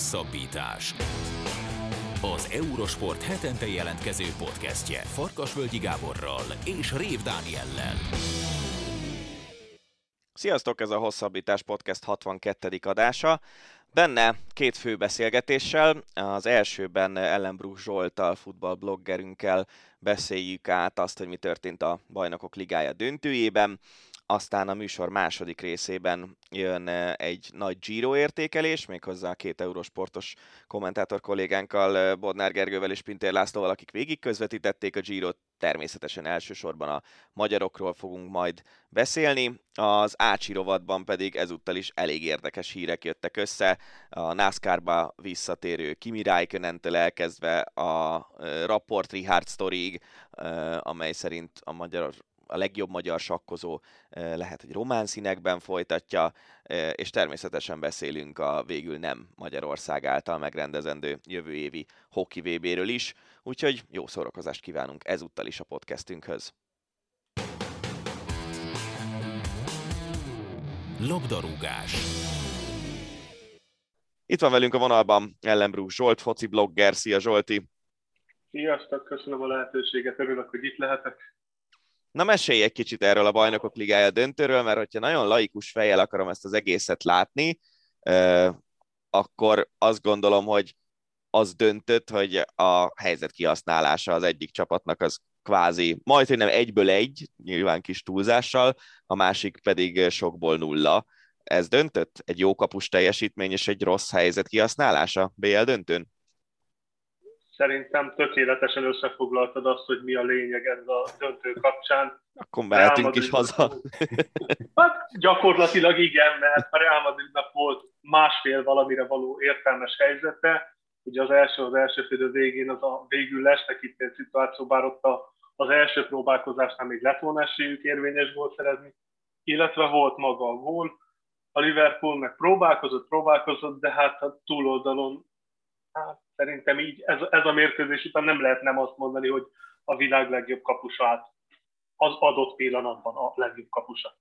Hosszabbítás. Az Eurosport hetente jelentkező podcastje Farkasvölgyi Gáborral és Rév Dániellel. Sziasztok, ez a Hosszabbítás Podcast 62. adása. Benne két fő beszélgetéssel. Az elsőben Ellenbruch Zsoltal, futballbloggerünkkel beszéljük át azt, hogy mi történt a Bajnokok Ligája döntőjében aztán a műsor második részében jön egy nagy Giro értékelés, méghozzá a két eurósportos kommentátor kollégánkkal, Bodnár Gergővel és Pintér Lászlóval, akik végig közvetítették a Girot, természetesen elsősorban a magyarokról fogunk majd beszélni. Az Ácsi rovatban pedig ezúttal is elég érdekes hírek jöttek össze. A NASCAR-ba visszatérő Kimi Räikkönentől elkezdve a Rapport Richard Storig, amely szerint a magyar a legjobb magyar sakkozó lehet, hogy román színekben folytatja, és természetesen beszélünk a végül nem Magyarország által megrendezendő jövő évi hoki VB-ről is, úgyhogy jó szórakozást kívánunk ezúttal is a podcastünkhöz. Labdarúgás Itt van velünk a vonalban Ellenbruch Zsolt, foci blogger. Szia Zsolti! Sziasztok, köszönöm a lehetőséget, örülök, hogy itt lehetek. Na mesélj egy kicsit erről a bajnokok ligája döntőről, mert hogyha nagyon laikus fejjel akarom ezt az egészet látni, akkor azt gondolom, hogy az döntött, hogy a helyzet kihasználása az egyik csapatnak az kvázi, majd, hogy nem egyből egy, nyilván kis túlzással, a másik pedig sokból nulla. Ez döntött? Egy jó kapus teljesítmény és egy rossz helyzet kihasználása BL döntőn? Szerintem tökéletesen összefoglaltad azt, hogy mi a lényeg ez a döntő kapcsán. Akkor mehetünk is haza. Hát gyakorlatilag igen, mert a Real Madridnak volt másfél valamire való értelmes helyzete. Ugye az első, az első fél végén az a végül lestek itt egy szituáció, bár ott a, az első próbálkozásnál még lett volna esélyük érvényes gólt szerezni, illetve volt maga a gól. A Liverpool meg próbálkozott, próbálkozott, de hát a túloldalon hát szerintem így ez, ez a mérkőzés után nem lehet nem azt mondani, hogy a világ legjobb kapusát az adott pillanatban a legjobb kapusa.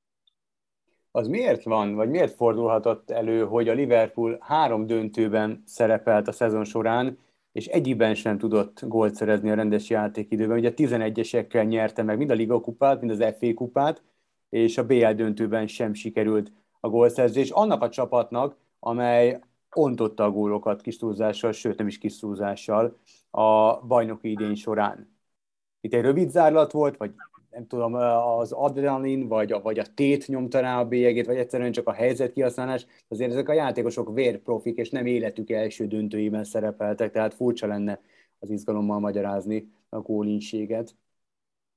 Az miért van, vagy miért fordulhatott elő, hogy a Liverpool három döntőben szerepelt a szezon során, és egyikben sem tudott gólt szerezni a rendes játékidőben. Ugye 11-esekkel nyerte meg mind a Liga kupát, mind az FA kupát, és a BL döntőben sem sikerült a gólszerzés. Annak a csapatnak, amely ontotta a gólokat kis túlzással, sőt nem is kis a bajnoki idény során. Itt egy rövid zárlat volt, vagy nem tudom, az adrenalin, vagy a, vagy a tét nyomta rá a bélyegét, vagy egyszerűen csak a helyzet kihasználás. Azért ezek a játékosok vérprofik, és nem életük első döntőiben szerepeltek, tehát furcsa lenne az izgalommal magyarázni a gólinséget.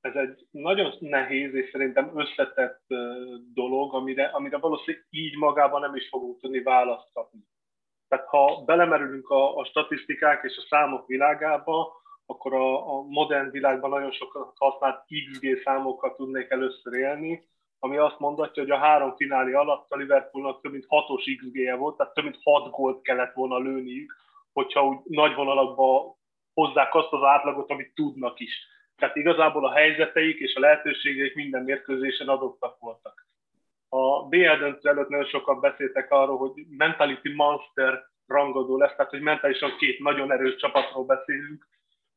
Ez egy nagyon nehéz és szerintem összetett dolog, amire, amire valószínűleg így magában nem is fogunk tudni választ kapni. Tehát ha belemerülünk a, a statisztikák és a számok világába, akkor a, a modern világban nagyon sokat használt XG számokkal tudnék először élni, ami azt mondatja, hogy a három fináli alatt a Liverpoolnak több mint hatos XG-je volt, tehát több mint hat gólt kellett volna lőniük, hogyha úgy nagy vonalakba hozzák azt az átlagot, amit tudnak is. Tehát igazából a helyzeteik és a lehetőségeik minden mérkőzésen adottak voltak. A BL döntő előtt nagyon sokan beszéltek arról, hogy mentality monster rangadó lesz, tehát hogy mentálisan két nagyon erős csapatról beszélünk,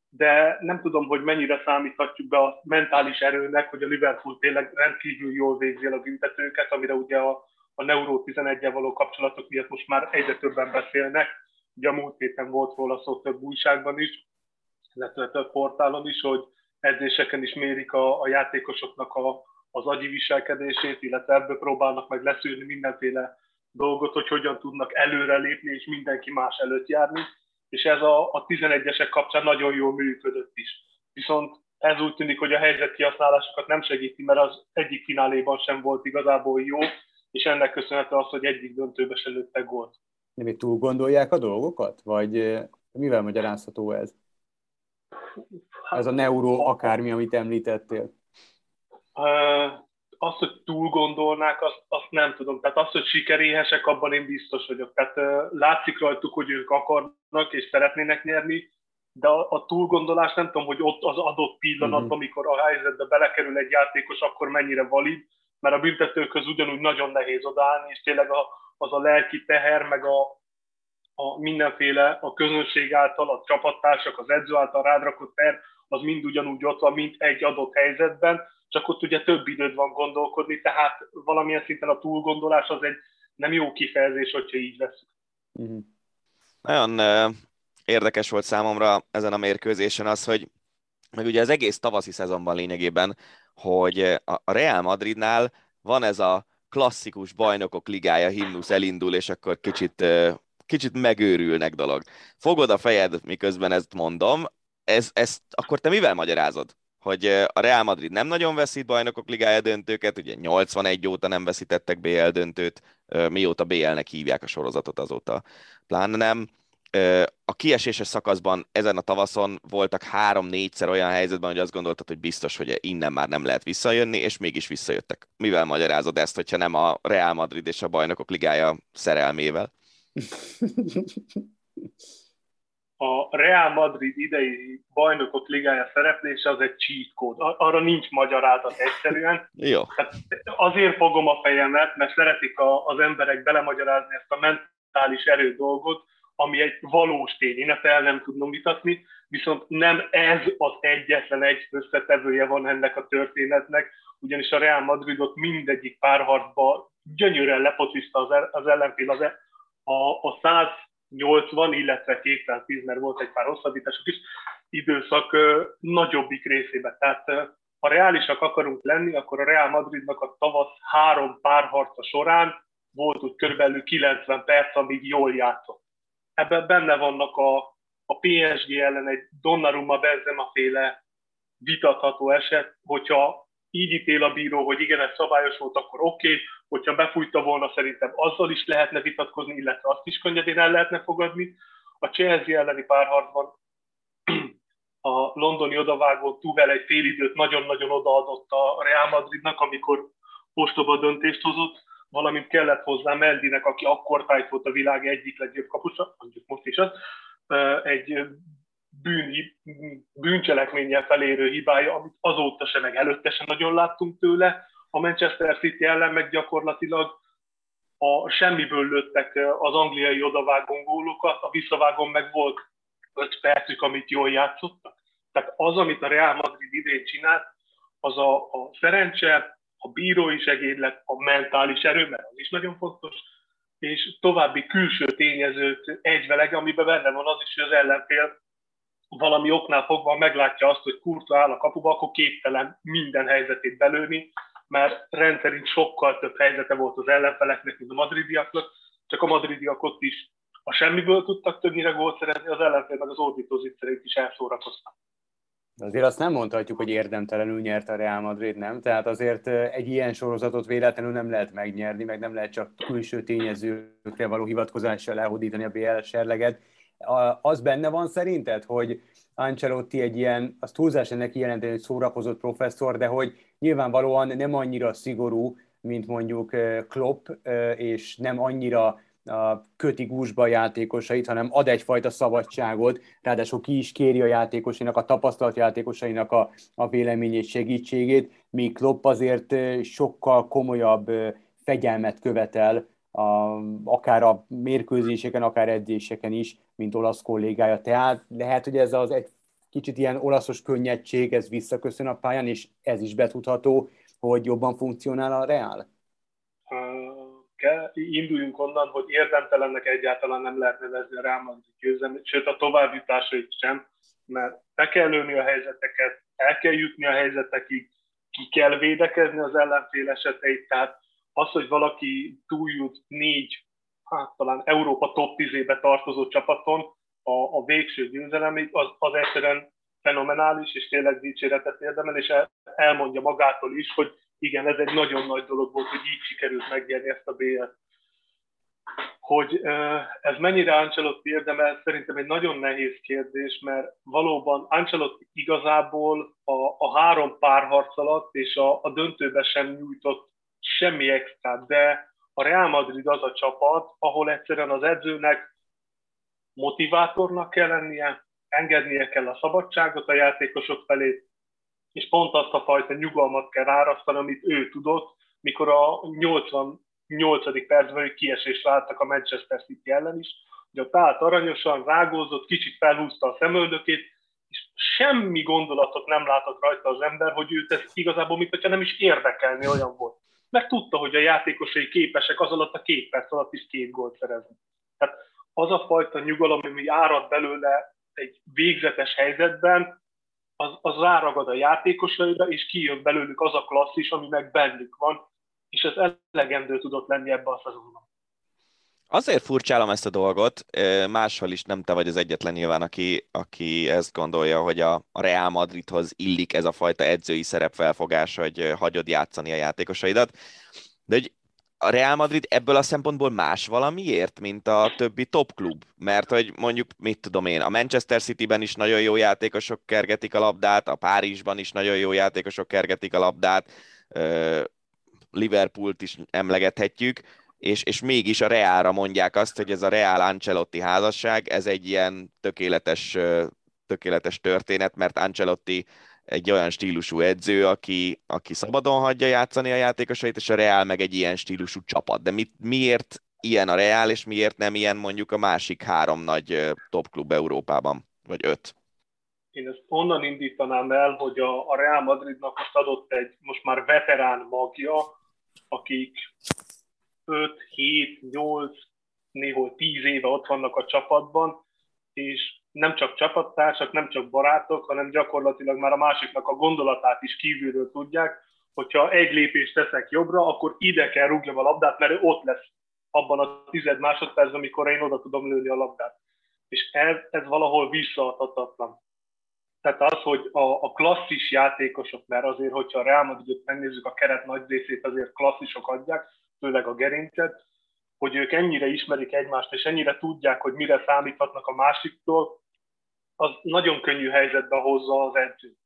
de nem tudom, hogy mennyire számíthatjuk be a mentális erőnek, hogy a Liverpool tényleg rendkívül jól végzi a büntetőket, amire ugye a, a Neuro 11 való kapcsolatok miatt most már egyre többen beszélnek. Ugye a múlt héten volt róla szó több újságban is, illetve több portálon is, hogy edzéseken is mérik a, a játékosoknak a, az agyi viselkedését, illetve ebből próbálnak meg leszűrni mindenféle dolgot, hogy hogyan tudnak előrelépni és mindenki más előtt járni, és ez a, a 11-esek kapcsán nagyon jól működött is. Viszont ez úgy tűnik, hogy a helyzet kihasználásokat nem segíti, mert az egyik fináléban sem volt igazából jó, és ennek köszönhető az, hogy egyik döntőbe se lőttek gólt. Nem még túl gondolják a dolgokat? Vagy mivel magyarázható ez? Ez a neuro akármi, amit említettél azt, hogy túl gondolnák, azt, azt nem tudom. Tehát azt, hogy sikeréhesek, abban én biztos vagyok. Tehát látszik rajtuk, hogy ők akarnak és szeretnének nyerni, de a, a túlgondolás nem tudom, hogy ott az adott pillanatban, mm-hmm. amikor a helyzetbe belekerül egy játékos, akkor mennyire valid, mert a büntetőköz ugyanúgy nagyon nehéz odállni, és tényleg a, az a lelki teher, meg a, a mindenféle a közönség által, a csapattársak, az edző által rádrakott ter, az mind ugyanúgy ott van, mint egy adott helyzetben, csak ott ugye több időd van gondolkodni, tehát valamilyen szinten a túlgondolás az egy nem jó kifejezés, hogyha így lesz. Uh-huh. Nagyon uh, érdekes volt számomra ezen a mérkőzésen az, hogy meg ugye az egész tavaszi szezonban lényegében, hogy a Real Madridnál van ez a klasszikus bajnokok ligája himnusz elindul, és akkor kicsit, kicsit megőrülnek dolog. Fogod a fejed, miközben ezt mondom, ez, ezt akkor te mivel magyarázod? Hogy a Real Madrid nem nagyon veszít bajnokok ligája döntőket, ugye 81 óta nem veszítettek BL döntőt, mióta BL-nek hívják a sorozatot azóta, pláne nem a kieséses szakaszban ezen a tavaszon voltak három-négyszer olyan helyzetben, hogy azt gondoltad, hogy biztos, hogy innen már nem lehet visszajönni, és mégis visszajöttek. Mivel magyarázod ezt, hogyha nem a Real Madrid és a Bajnokok Ligája szerelmével? a Real Madrid idei bajnokok ligája szereplése az egy cheat code. Arra nincs magyarázat egyszerűen. Jó. Hát azért fogom a fejemet, mert szeretik a, az emberek belemagyarázni ezt a mentális erő dolgot, ami egy valós tény, én ezt el nem tudom vitatni, viszont nem ez az egyetlen egy összetevője van ennek a történetnek, ugyanis a Real Madridot mindegyik párharcba gyönyörűen lepocista az, az ellenfél, az, e- a, a 100 80, illetve 210, mert volt egy pár hosszabbítások is, időszak nagyobbik részébe. Tehát ha reálisak akarunk lenni, akkor a Real Madridnak a tavasz három párharca során volt úgy körülbelül 90 perc, amíg jól játszott. Ebben benne vannak a, a PSG ellen egy Donnarumma Benzema féle vitatható eset, hogyha így ítél a bíró, hogy igen, ez szabályos volt, akkor oké, okay, hogyha befújta volna, szerintem azzal is lehetne vitatkozni, illetve azt is könnyedén el lehetne fogadni. A Chelsea elleni párharcban a londoni odavágó Tuvel egy fél időt nagyon-nagyon odaadott a Real Madridnak, amikor ostoba döntést hozott, valamint kellett hozzá Mendinek, aki akkor tájt volt a világ egyik legjobb kapusa, mondjuk most is az, egy bűn, bűncselekménnyel felérő hibája, amit azóta se, meg előtte sem nagyon láttunk tőle. A Manchester City ellen meg gyakorlatilag a semmiből lőttek az angliai odavágón gólokat, a visszavágon meg volt 5 percük, amit jól játszottak. Tehát az, amit a Real Madrid idén csinált, az a, a szerencse, a bírói segédlet, a mentális erő, mert az is nagyon fontos, és további külső tényezőt egyvelege, amiben benne van az is, hogy az ellenfél valami oknál fogva meglátja azt, hogy kurta áll a kapuba, akkor képtelen minden helyzetét belőni, mert rendszerint sokkal több helyzete volt az ellenfeleknek, mint a madridiaknak, csak a madridiak ott is a semmiből tudtak többnyire gólt szerezni, az ellenfél meg az ordító is elszórakoztak. Azért azt nem mondhatjuk, hogy érdemtelenül nyert a Real Madrid, nem? Tehát azért egy ilyen sorozatot véletlenül nem lehet megnyerni, meg nem lehet csak külső tényezőkre való hivatkozással elhódítani a BL serleget. Az benne van szerinted, hogy Ancelotti egy ilyen, az túlzás ennek kijelenteni, hogy szórakozott professzor, de hogy nyilvánvalóan nem annyira szigorú, mint mondjuk Klopp, és nem annyira köti gúzsba a játékosait, hanem ad egyfajta szabadságot, ráadásul ki is kéri a játékosainak, a tapasztalat játékosainak a, a véleményét, segítségét, míg Klopp azért sokkal komolyabb fegyelmet követel, a, akár a mérkőzéseken, akár edzéseken is, mint olasz kollégája. Tehát lehet, hogy ez az egy kicsit ilyen olaszos könnyedség, ez visszaköszön a pályán, és ez is betudható, hogy jobban funkcionál a Real? kell, induljunk onnan, hogy érdemtelennek egyáltalán nem lehet nevezni a Real győzelmét, sőt a továbbjutásait sem, mert be kell lőni a helyzeteket, el kell jutni a helyzetekig, ki kell védekezni az ellenfél eseteit, tehát az, hogy valaki túljut négy, hát talán Európa top 10-ébe tartozó csapaton a, a végső győzelemig, az, az egyszerűen fenomenális, és tényleg dicséretet érdemel, és el, elmondja magától is, hogy igen, ez egy nagyon nagy dolog volt, hogy így sikerült megnyerni ezt a BL-t. Hogy ez mennyire Ancelotti érdemel, szerintem egy nagyon nehéz kérdés, mert valóban Ancelotti igazából a, a három párharc alatt és a, a döntőben sem nyújtott semmi extra, de a Real Madrid az a csapat, ahol egyszerűen az edzőnek motivátornak kell lennie, engednie kell a szabadságot a játékosok felé, és pont azt a fajta nyugalmat kell árasztani, amit ő tudott, mikor a 88. percben kiesést láttak a Manchester City ellen is, hogy ott állt aranyosan, rágózott, kicsit felhúzta a szemöldökét, és semmi gondolatot nem látott rajta az ember, hogy őt ez igazából, mint hogyha nem is érdekelni olyan volt. Mert tudta, hogy a játékosai képesek az alatt a két perc alatt is két gólt szerezni. Tehát az a fajta nyugalom, ami árad belőle egy végzetes helyzetben, az, az ráragad a játékosaira, és kijön belőlük az a klasszis, ami meg bennük van, és ez elegendő tudott lenni ebben a szezonban. Azért furcsálom ezt a dolgot, máshol is nem te vagy az egyetlen nyilván, aki, aki ezt gondolja, hogy a, Real Madridhoz illik ez a fajta edzői szerepfelfogás, hogy hagyod játszani a játékosaidat. De hogy a Real Madrid ebből a szempontból más valamiért, mint a többi top klub? Mert hogy mondjuk, mit tudom én, a Manchester City-ben is nagyon jó játékosok kergetik a labdát, a Párizsban is nagyon jó játékosok kergetik a labdát, Liverpoolt is emlegethetjük, és, és mégis a Reálra mondják azt, hogy ez a Real Ancelotti házasság, ez egy ilyen tökéletes, tökéletes történet, mert Ancelotti egy olyan stílusú edző, aki, aki szabadon hagyja játszani a játékosait, és a Real meg egy ilyen stílusú csapat. De mit, miért ilyen a Real, és miért nem ilyen mondjuk a másik három nagy topklub Európában, vagy öt? Én ezt onnan indítanám el, hogy a, a Real Madridnak most adott egy most már veterán magja, akik 5, 7, 8, néhol 10 éve ott vannak a csapatban, és nem csak csapattársak, nem csak barátok, hanem gyakorlatilag már a másiknak a gondolatát is kívülről tudják, hogyha egy lépést teszek jobbra, akkor ide kell rúgjam a labdát, mert ő ott lesz abban a tized másodpercben, amikor én oda tudom lőni a labdát. És ez, ez valahol visszaadhatatlan. Tehát az, hogy a, a klasszis játékosok, mert azért, hogyha a Real Madridot megnézzük, a keret nagy részét azért klasszisok adják, főleg a gerincet, hogy ők ennyire ismerik egymást, és ennyire tudják, hogy mire számíthatnak a másiktól, az nagyon könnyű helyzetbe hozza az edzőt.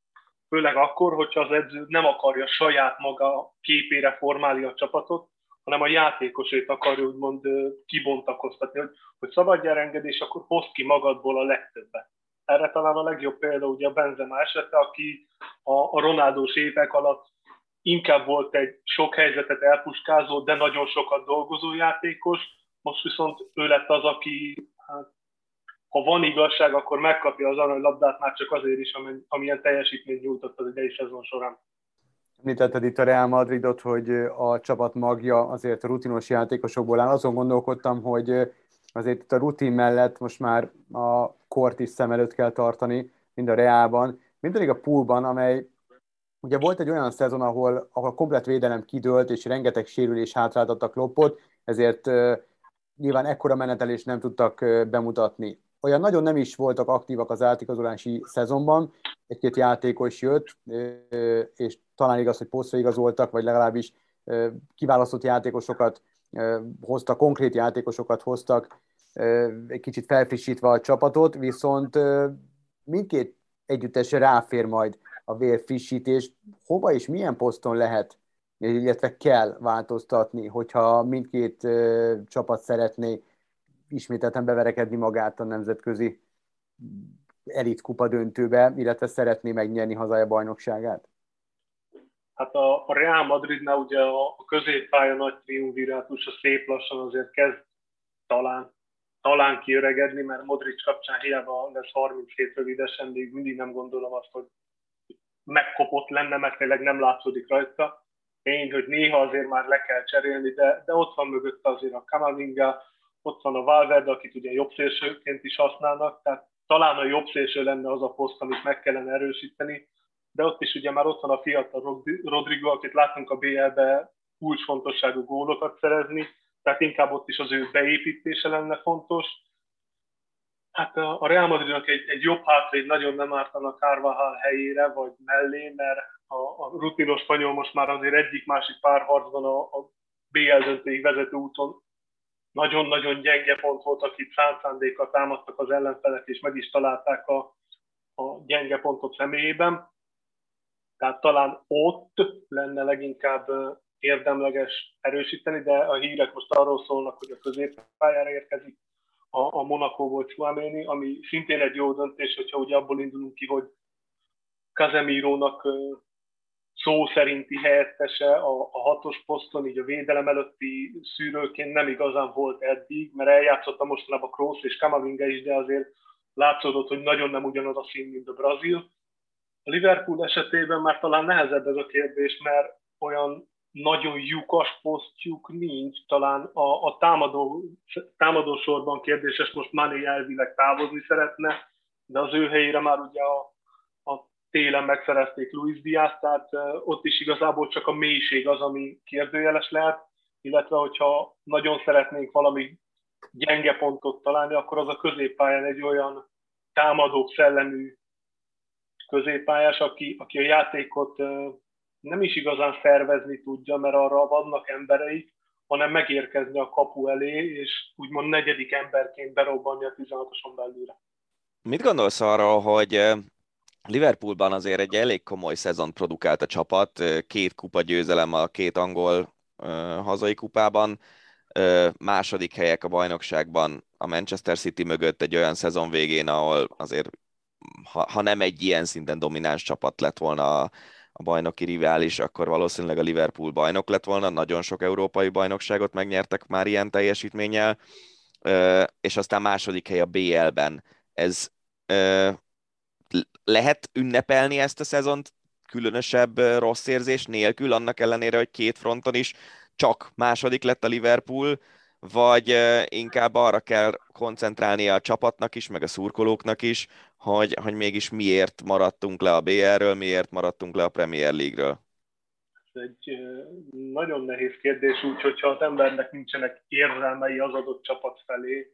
Főleg akkor, hogyha az edző nem akarja saját maga képére formálni a csapatot, hanem a játékosét akarja úgymond kibontakoztatni, hogy, hogy szabadjál engedés, akkor hozd ki magadból a legtöbbet. Erre talán a legjobb példa ugye a Benzema esete, aki a, a Ronaldós évek alatt inkább volt egy sok helyzetet elpuskázó, de nagyon sokat dolgozó játékos, most viszont ő lett az, aki hát, ha van igazság, akkor megkapja az aranylabdát már csak azért is, amilyen teljesítményt nyújtott az idei szezon során. Említetted itt a Real Madridot, hogy a csapat magja azért a rutinos játékosokból áll. Azon gondolkodtam, hogy azért itt a rutin mellett most már a kort is szem előtt kell tartani, mind a Realban, mind pedig a poolban, amely ugye volt egy olyan szezon, ahol, a komplet védelem kidőlt, és rengeteg sérülés hátráltattak Kloppot, ezért nyilván ekkora menetelést nem tudtak bemutatni. Olyan nagyon nem is voltak aktívak az átigazolási szezonban, egy-két játékos jött, uh, és talán igaz, hogy posztra igazoltak, vagy legalábbis kiválasztott játékosokat hoztak, konkrét játékosokat hoztak, egy kicsit felfrissítve a csapatot, viszont mindkét együttes ráfér majd a vérfrissítés, hova és milyen poszton lehet, illetve kell változtatni, hogyha mindkét csapat szeretné ismételten beverekedni magát a nemzetközi elitkupa döntőbe, illetve szeretné megnyerni hazája bajnokságát? Hát a, a Real Madridnál ugye a, a középpálya nagy triumvirátus a szép lassan azért kezd talán, talán kiöregedni, mert Modric kapcsán hiába lesz 37 rövidesen, még mindig nem gondolom azt, hogy megkopott lenne, mert tényleg nem látszódik rajta. Tény, hogy néha azért már le kell cserélni, de, de ott van mögött azért a Kamavinga, ott van a Valverde, akit ugye jobb szélsőként is használnak, tehát talán a jobb szélső lenne az a poszt, amit meg kellene erősíteni, de ott is ugye már ott van a fiatal Rodrigo, akit látunk a BL-be kulcsfontosságú gólokat szerezni, tehát inkább ott is az ő beépítése lenne fontos, Hát a Real Madridnak egy, egy jobb hátvéd nagyon nem ártana Carvajal helyére, vagy mellé, mert a, a rutinos spanyol most már azért egyik-másik párharcban a, a BL döntőig vezető úton nagyon-nagyon gyenge pont volt, akit szánszándékkal támadtak az ellenfelek, és meg is találták a, a gyenge pontot személyében. Tehát talán ott lenne leginkább érdemleges erősíteni, de a hírek most arról szólnak, hogy a középpályára érkezik a, a Monakóból Chouameni, ami szintén egy jó döntés, hogyha ugye abból indulunk ki, hogy Kazemirónak szó szerinti helyettese a, a hatos poszton, így a védelem előtti szűrőként nem igazán volt eddig, mert eljátszotta mostanában Kroos és Kamavinga is, de azért látszódott, hogy nagyon nem ugyanaz a szín, mint a brazil. A Liverpool esetében már talán nehezebb ez a kérdés, mert olyan nagyon lyukas posztjuk nincs, talán a, a támadó, támadó sorban kérdéses, most Mané elvileg távozni szeretne, de az ő helyére már ugye a, a télen megszerezték Luis Diaz, tehát ott is igazából csak a mélység az, ami kérdőjeles lehet, illetve hogyha nagyon szeretnénk valami gyenge pontot találni, akkor az a középpályán egy olyan támadó szellemű középpályás, aki, aki a játékot nem is igazán szervezni tudja, mert arra vannak emberei, hanem megérkezni a kapu elé, és úgymond negyedik emberként berobbanni a 16-oson belőle. Mit gondolsz arról, hogy Liverpoolban azért egy elég komoly szezon produkált a csapat, két kupa győzelem a két angol hazai kupában, második helyek a bajnokságban a Manchester City mögött egy olyan szezon végén, ahol azért ha, ha nem egy ilyen szinten domináns csapat lett volna a bajnoki rivális, akkor valószínűleg a Liverpool bajnok lett volna, nagyon sok európai bajnokságot megnyertek már ilyen teljesítménnyel, és aztán második hely a BL-ben. Ez lehet ünnepelni ezt a szezont különösebb rossz érzés nélkül, annak ellenére, hogy két fronton is csak második lett a Liverpool, vagy inkább arra kell koncentrálnia a csapatnak is, meg a szurkolóknak is, hogy, hogy mégis miért maradtunk le a BR-ről, miért maradtunk le a Premier League-ről? Ez egy nagyon nehéz kérdés, úgyhogy ha az embernek nincsenek érzelmei az adott csapat felé,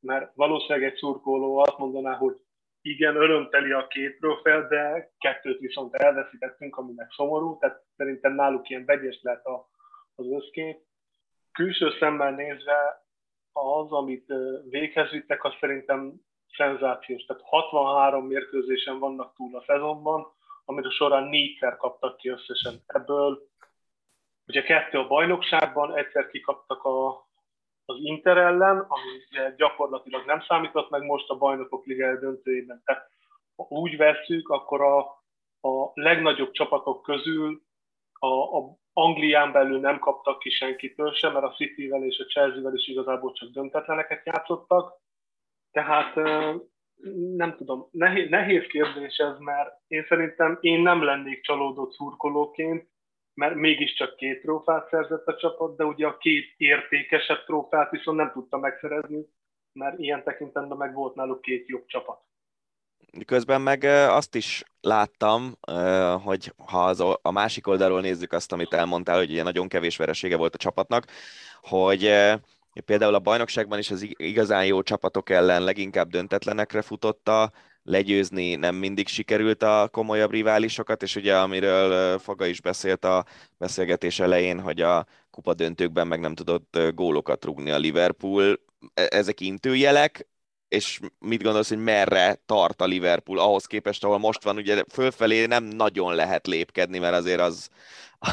mert valószínűleg egy szurkoló azt mondaná, hogy igen, örömteli a két profil, de kettőt viszont elveszítettünk, aminek szomorú, tehát szerintem náluk ilyen vegyes lehet a, az összkép. Külső szemmel nézve az, amit véghez vittek, az szerintem szenzációs. Tehát 63 mérkőzésen vannak túl a szezonban, amire során négyszer kaptak ki összesen. Ebből ugye kettő a bajnokságban, egyszer kikaptak a, az Inter ellen, ami gyakorlatilag nem számított meg most a bajnokok liga döntőjében. Tehát ha úgy vesszük, akkor a, a legnagyobb csapatok közül a, a Anglián belül nem kaptak ki senkitől sem, mert a City-vel és a Chelsea-vel is igazából csak döntetleneket játszottak. Tehát nem tudom, nehéz, nehéz kérdés ez, mert én szerintem én nem lennék csalódott szurkolóként, mert mégiscsak két trófát szerzett a csapat, de ugye a két értékesebb trófát viszont nem tudta megszerezni, mert ilyen tekintetben meg volt náluk két jobb csapat. Közben meg azt is láttam, hogy ha az a másik oldalról nézzük azt, amit elmondtál, hogy ugye nagyon kevés veresége volt a csapatnak, hogy például a bajnokságban is az igazán jó csapatok ellen leginkább döntetlenekre futotta, legyőzni nem mindig sikerült a komolyabb riválisokat, és ugye amiről Faga is beszélt a beszélgetés elején, hogy a kupa döntőkben meg nem tudott gólokat rúgni a Liverpool. E-, ezek intőjelek, és mit gondolsz, hogy merre tart a Liverpool ahhoz képest, ahol most van, ugye fölfelé nem nagyon lehet lépkedni, mert azért az,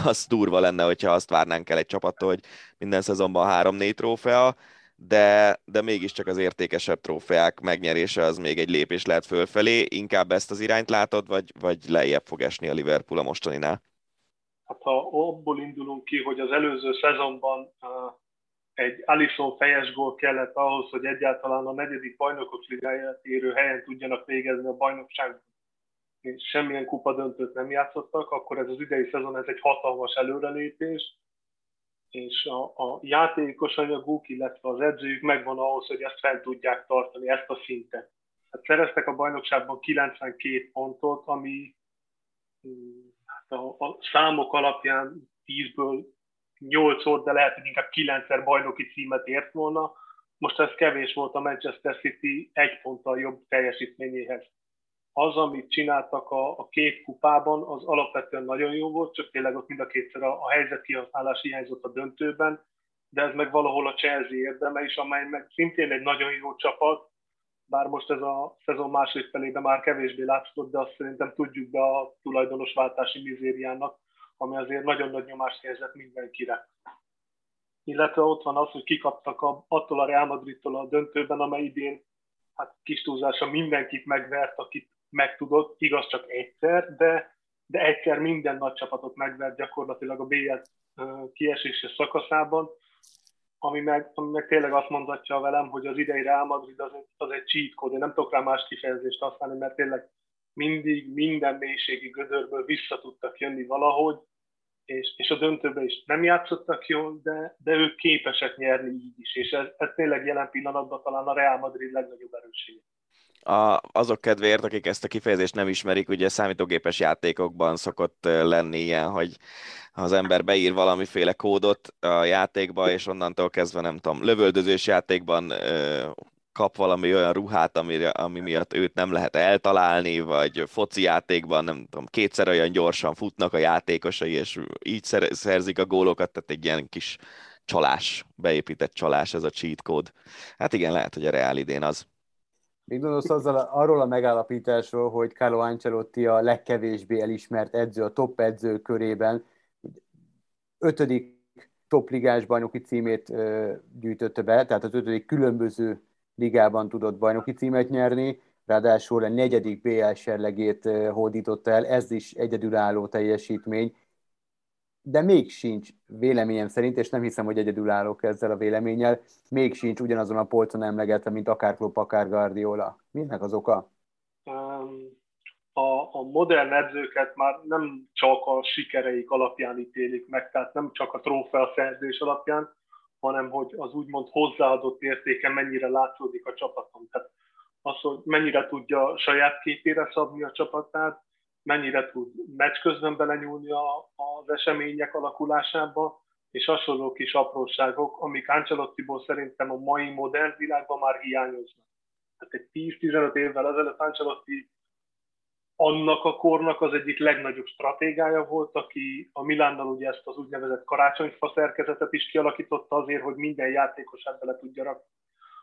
az durva lenne, hogyha azt várnánk el egy csapattól, hogy minden szezonban három-négy trófea, de, de mégiscsak az értékesebb trófeák megnyerése az még egy lépés lehet fölfelé. Inkább ezt az irányt látod, vagy, vagy lejjebb fog esni a Liverpool a mostaninál? Hát ha abból indulunk ki, hogy az előző szezonban egy Alisson fejes gól kellett ahhoz, hogy egyáltalán a negyedik bajnokok ligáját érő helyen tudjanak végezni a bajnokságban, és semmilyen kupa döntőt nem játszottak, akkor ez az idei szezon ez egy hatalmas előrelépés, és a, a játékos anyaguk, illetve az edzőjük megvan ahhoz, hogy ezt fel tudják tartani, ezt a szintet. Hát szereztek a bajnokságban 92 pontot, ami mm, hát a, a számok alapján 10-ből 8-szor, de lehet, hogy inkább 9-szer bajnoki címet ért volna. Most ez kevés volt a Manchester City egy ponttal jobb teljesítményéhez. Az, amit csináltak a, a két kupában, az alapvetően nagyon jó volt, csak tényleg ott mind a kétszer a, a helyzet kihasználás hiányzott a döntőben, de ez meg valahol a Chelsea érdeme is, amely meg szintén egy nagyon jó csapat, bár most ez a szezon második felében már kevésbé látszott, de azt szerintem tudjuk be a tulajdonosváltási mizériának, ami azért nagyon nagy nyomást helyezett mindenkire. Illetve ott van az, hogy kikaptak a, attól a Real Madridtól a döntőben, amely idén hát kis túlzása mindenkit megvert, akit megtudott, igaz csak egyszer, de de egyszer minden nagy csapatot megvert gyakorlatilag a BL kiesése szakaszában, ami meg, ami meg tényleg azt mondatja velem, hogy az idei Real Madrid az egy, az egy cheat code. Én nem tudok rá más kifejezést használni, mert tényleg mindig minden mélységi gödörből vissza tudtak jönni valahogy, és, és a döntőben is nem játszottak jól, de, de ők képesek nyerni így is, és ez, ez tényleg jelen pillanatban talán a Real Madrid legnagyobb erőssége. A, azok kedvéért, akik ezt a kifejezést nem ismerik, ugye számítógépes játékokban szokott lenni ilyen, hogy az ember beír valamiféle kódot a játékba, és onnantól kezdve nem tudom, lövöldözős játékban kap valami olyan ruhát, amire, ami miatt őt nem lehet eltalálni, vagy foci játékban nem tudom, kétszer olyan gyorsan futnak a játékosai, és így szerzik a gólokat, tehát egy ilyen kis csalás, beépített csalás ez a cheat kód. Hát igen, lehet, hogy a Real idén az. Mit gondolsz azzal, arról a megállapításról, hogy Carlo Ancelotti a legkevésbé elismert edző a top edző körében, ötödik topligás bajnoki címét gyűjtötte be, tehát az ötödik különböző ligában tudott bajnoki címet nyerni, ráadásul a negyedik BL serlegét hódította el, ez is egyedülálló teljesítmény, de még sincs véleményem szerint, és nem hiszem, hogy egyedülállók ezzel a véleménnyel, még sincs ugyanazon a polcon emlegetve, mint akár Klopp, akár Guardiola. Minek az oka? A, a modern edzőket már nem csak a sikereik alapján ítélik meg, tehát nem csak a trófea szerzés alapján, hanem hogy az úgymond hozzáadott értéke mennyire látszódik a csapaton. Tehát az, hogy mennyire tudja saját képére szabni a csapatát, mennyire tud meccs közben belenyúlni az események alakulásába, és hasonló kis apróságok, amik Ancelottiból szerintem a mai modern világban már hiányoznak. Tehát egy 10-15 évvel ezelőtt Ancelotti annak a kornak az egyik legnagyobb stratégája volt, aki a Milánnal ugye ezt az úgynevezett karácsonyfa szerkezetet is kialakította azért, hogy minden játékosát bele tudja rakni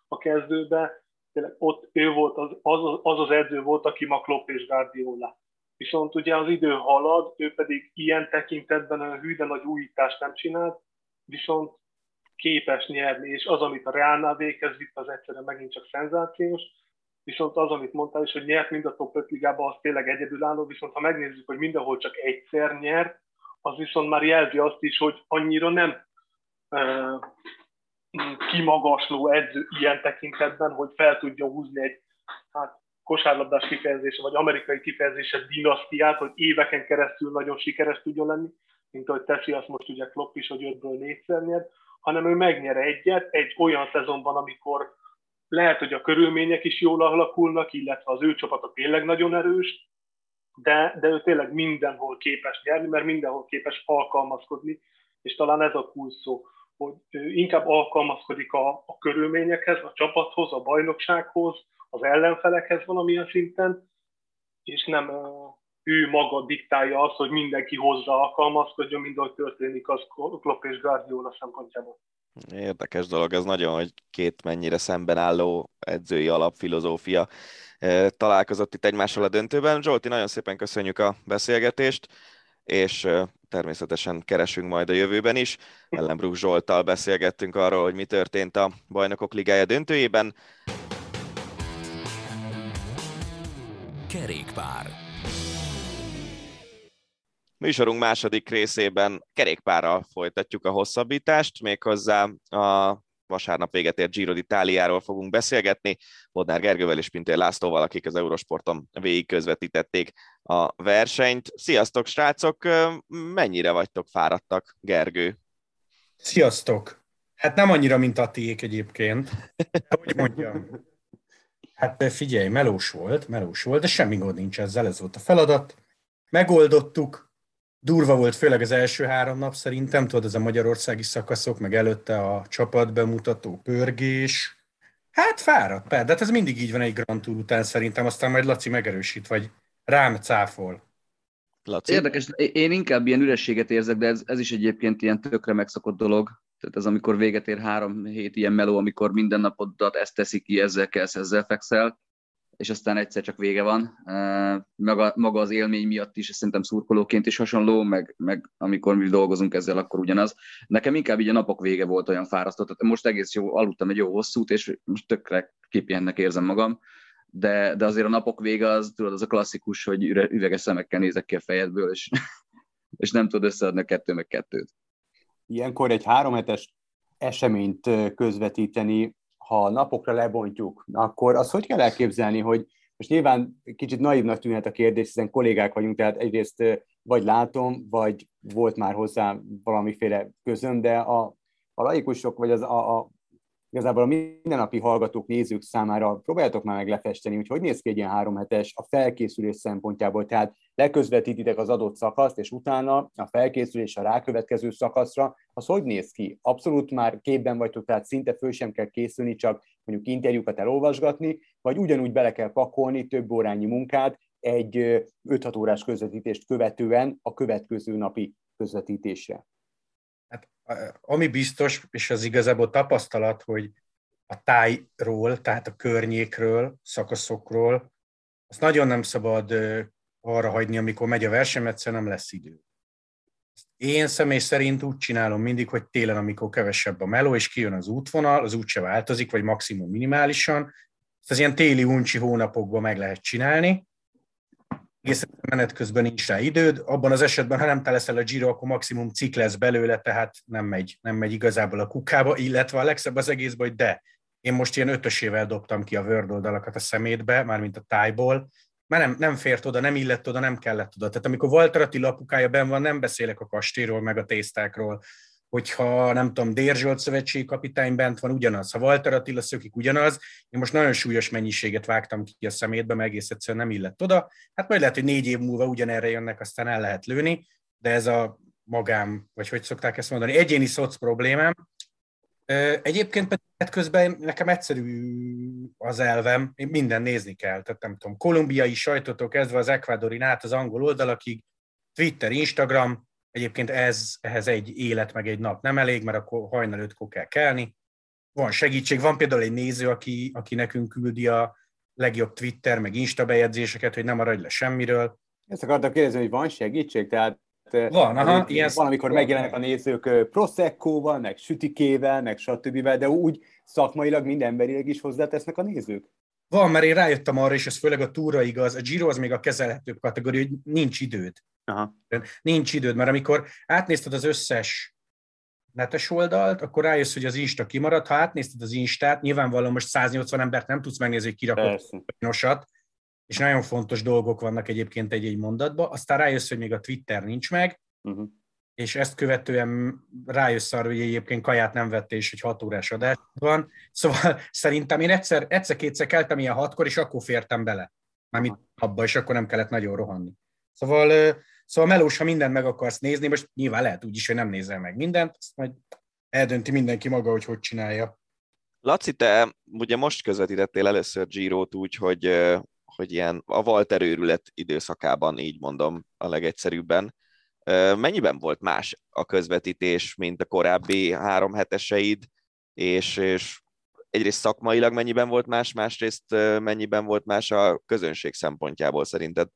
a kezdőbe. Tényleg ott ő volt, az az, az, az edző volt, aki ma Klopp és Guardiola. Viszont ugye az idő halad, ő pedig ilyen tekintetben a hű, de nagy újítást nem csinált, viszont képes nyerni, és az, amit a Reálnál végez itt, az egyszerűen megint csak szenzációs, viszont az, amit mondtál is, hogy nyert mind a top 5 ligában, az tényleg egyedülálló, viszont ha megnézzük, hogy mindenhol csak egyszer nyert, az viszont már jelzi azt is, hogy annyira nem uh, kimagasló edző ilyen tekintetben, hogy fel tudja húzni egy hát, kosárlabdás kifejezése, vagy amerikai kifejezése dinasztiát, hogy éveken keresztül nagyon sikeres tudjon lenni, mint ahogy teszi azt most ugye Klopp is, hogy ötből négyszer nyert, hanem ő megnyer egyet egy olyan szezonban, amikor lehet, hogy a körülmények is jól alakulnak, illetve az ő csapata tényleg nagyon erős, de, de ő tényleg mindenhol képes nyerni, mert mindenhol képes alkalmazkodni, és talán ez a kulcs hogy ő inkább alkalmazkodik a, a körülményekhez, a csapathoz, a bajnoksághoz, az ellenfelekhez valamilyen szinten, és nem ő maga diktálja azt, hogy mindenki hozzá alkalmazkodjon, mint ahogy történik az Klopp és Guardiola szempontjából. Érdekes dolog ez nagyon, hogy két mennyire szemben álló edzői alapfilozófia találkozott itt egymással a döntőben. Zsolti, nagyon szépen köszönjük a beszélgetést, és természetesen keresünk majd a jövőben is. Ellenbruch Zsoltal beszélgettünk arról, hogy mi történt a Bajnokok Ligája döntőjében. Kerékpár. Műsorunk második részében kerékpárral folytatjuk a hosszabbítást, méghozzá a vasárnap véget ért Giro d'Italiáról fogunk beszélgetni, Bodnár Gergővel és Pintér Lászlóval, akik az Eurosporton végig közvetítették a versenyt. Sziasztok, srácok! Mennyire vagytok fáradtak, Gergő? Sziasztok! Hát nem annyira, mint a tiék egyébként. Hogy mondjam. Hát figyelj, melós volt, melós volt, de semmi gond nincs ezzel, ez volt a feladat. Megoldottuk, durva volt, főleg az első három nap szerintem, tudod, ez a magyarországi szakaszok, meg előtte a csapatbemutató pörgés. Hát fáradt, de hát ez mindig így van egy Grand Tour után szerintem, aztán majd Laci megerősít, vagy rám cáfol. Laci? Érdekes, én inkább ilyen ürességet érzek, de ez, ez is egyébként ilyen tökre megszokott dolog. Tehát ez amikor véget ér három hét ilyen meló, amikor minden napodat ezt teszi ki, ezzel kell, ezzel fekszel és aztán egyszer csak vége van. Maga, maga az élmény miatt is, szerintem szurkolóként is hasonló, meg, meg amikor mi dolgozunk ezzel, akkor ugyanaz. Nekem inkább így a napok vége volt olyan fárasztó. Tehát most egész jó, aludtam egy jó hosszút, és most tökre kipihennek érzem magam. de, de azért a napok vége az, tudod, az a klasszikus, hogy üveges szemekkel nézek ki a fejedből, és, és nem tudod összeadni a kettő meg kettőt. Ilyenkor egy három hetes eseményt közvetíteni, ha napokra lebontjuk, akkor azt hogy kell elképzelni, hogy most nyilván kicsit naívnak tűnhet a kérdés, hiszen kollégák vagyunk, tehát egyrészt vagy látom, vagy volt már hozzá valamiféle közöm, de a, a laikusok, vagy az, a, a, igazából a mindennapi hallgatók, nézők számára próbáljátok már meg lefesteni, hogy hogy néz ki egy ilyen három hetes a felkészülés szempontjából. Tehát leközvetítitek az adott szakaszt, és utána a felkészülés a rákövetkező szakaszra, az hogy néz ki? Abszolút már képben vagytok, tehát szinte föl sem kell készülni, csak mondjuk interjúkat elolvasgatni, vagy ugyanúgy bele kell pakolni több órányi munkát egy 5-6 órás közvetítést követően a következő napi közvetítésre. Ami biztos, és az igazából tapasztalat, hogy a tájról, tehát a környékről, szakaszokról, azt nagyon nem szabad arra hagyni, amikor megy a verseny, egyszerűen nem lesz idő. Én személy szerint úgy csinálom mindig, hogy télen, amikor kevesebb a meló, és kijön az útvonal, az útse változik, vagy maximum minimálisan. Ezt az ilyen téli uncsi hónapokban meg lehet csinálni, egészen menet közben nincs rá időd, abban az esetben, ha nem te a Giro, akkor maximum cikk lesz belőle, tehát nem megy, nem megy igazából a kukába, illetve a legszebb az egészben, hogy de, én most ilyen ötösével dobtam ki a Word oldalakat a szemétbe, mármint a tájból, mert nem, nem fért oda, nem illett oda, nem kellett oda. Tehát amikor Walter Attila apukája ben van, nem beszélek a kastélyról, meg a tésztákról, hogyha nem tudom, Dérzsolt szövetségi kapitány bent van, ugyanaz. Ha Walter Attila szökik, ugyanaz. Én most nagyon súlyos mennyiséget vágtam ki a szemétbe, meg egész egyszerűen nem illett oda. Hát majd lehet, hogy négy év múlva ugyanerre jönnek, aztán el lehet lőni, de ez a magám, vagy hogy szokták ezt mondani, egyéni szoc problémám. Egyébként pedig hát közben nekem egyszerű az elvem, minden nézni kell, tehát nem tudom, kolumbiai sajtótól kezdve az ekvádorin át az angol oldalakig, Twitter, Instagram, Egyébként ez, ehhez egy élet meg egy nap nem elég, mert akkor hajnal ötkor kell kelni. Van segítség, van például egy néző, aki, aki nekünk küldi a legjobb Twitter, meg Insta bejegyzéseket, hogy nem maradj le semmiről. Ezt akartam kérdezni, hogy van segítség? Tehát van, aha, ilyen van, amikor megjelennek a nézők Prosecco-val, meg sütikével, meg stb., de úgy szakmailag, mind emberileg is hozzátesznek a nézők? Van, mert én rájöttem arra, és ez főleg a túra igaz, a Giro az még a kezelhetőbb kategória, hogy nincs időd. Aha. Nincs időd, mert amikor átnézted az összes netes oldalt, akkor rájössz, hogy az Insta kimaradt. Ha átnézted az Instát, nyilvánvalóan most 180 embert nem tudsz megnézni, hogy kirakott nosat, és nagyon fontos dolgok vannak egyébként egy-egy mondatban, aztán rájössz, hogy még a Twitter nincs meg, uh-huh. és ezt követően rájössz arra, hogy egyébként kaját nem vette, és hogy hat órás adás van. Szóval szerintem én egyszer, egyszer-kétszer keltem ilyen hatkor, és akkor fértem bele. Mármint abba, és akkor nem kellett nagyon rohanni. Szóval Szóval melós, ha mindent meg akarsz nézni, most nyilván lehet úgy is, hogy nem nézel meg mindent, azt majd eldönti mindenki maga, hogy hogy csinálja. Laci, te ugye most közvetítettél először Giro-t úgy, hogy, hogy ilyen a Walter őrület időszakában, így mondom a legegyszerűbben. Mennyiben volt más a közvetítés, mint a korábbi három heteseid, és, és egyrészt szakmailag mennyiben volt más, másrészt mennyiben volt más a közönség szempontjából szerinted?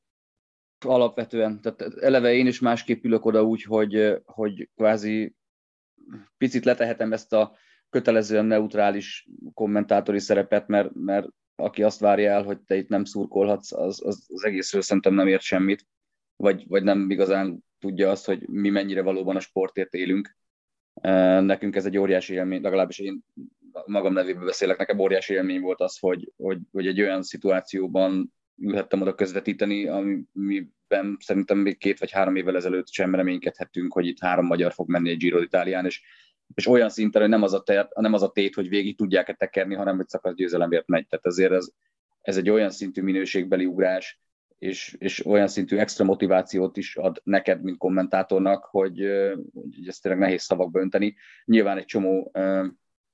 Alapvetően. Tehát eleve én is másképp ülök oda úgy, hogy, hogy kvázi picit letehetem ezt a kötelezően neutrális kommentátori szerepet, mert, mert aki azt várja el, hogy te itt nem szurkolhatsz, az, az, az egészről szerintem nem ért semmit, vagy, vagy nem igazán tudja azt, hogy mi mennyire valóban a sportért élünk. Nekünk ez egy óriási élmény, legalábbis én magam nevében beszélek, nekem óriási élmény volt az, hogy, hogy, hogy egy olyan szituációban ülhettem oda közvetíteni, amiben szerintem még két vagy három évvel ezelőtt sem reménykedhettünk, hogy itt három magyar fog menni egy Giro d'Italián, és, és olyan szinten, hogy nem az, a ter, nem az a tét, hogy végig tudják-e tekerni, hanem hogy szakasz győzelemért megy. Tehát ezért ez, ez egy olyan szintű minőségbeli ugrás, és, és olyan szintű extra motivációt is ad neked, mint kommentátornak, hogy, hogy ezt tényleg nehéz szavakba önteni. Nyilván egy csomó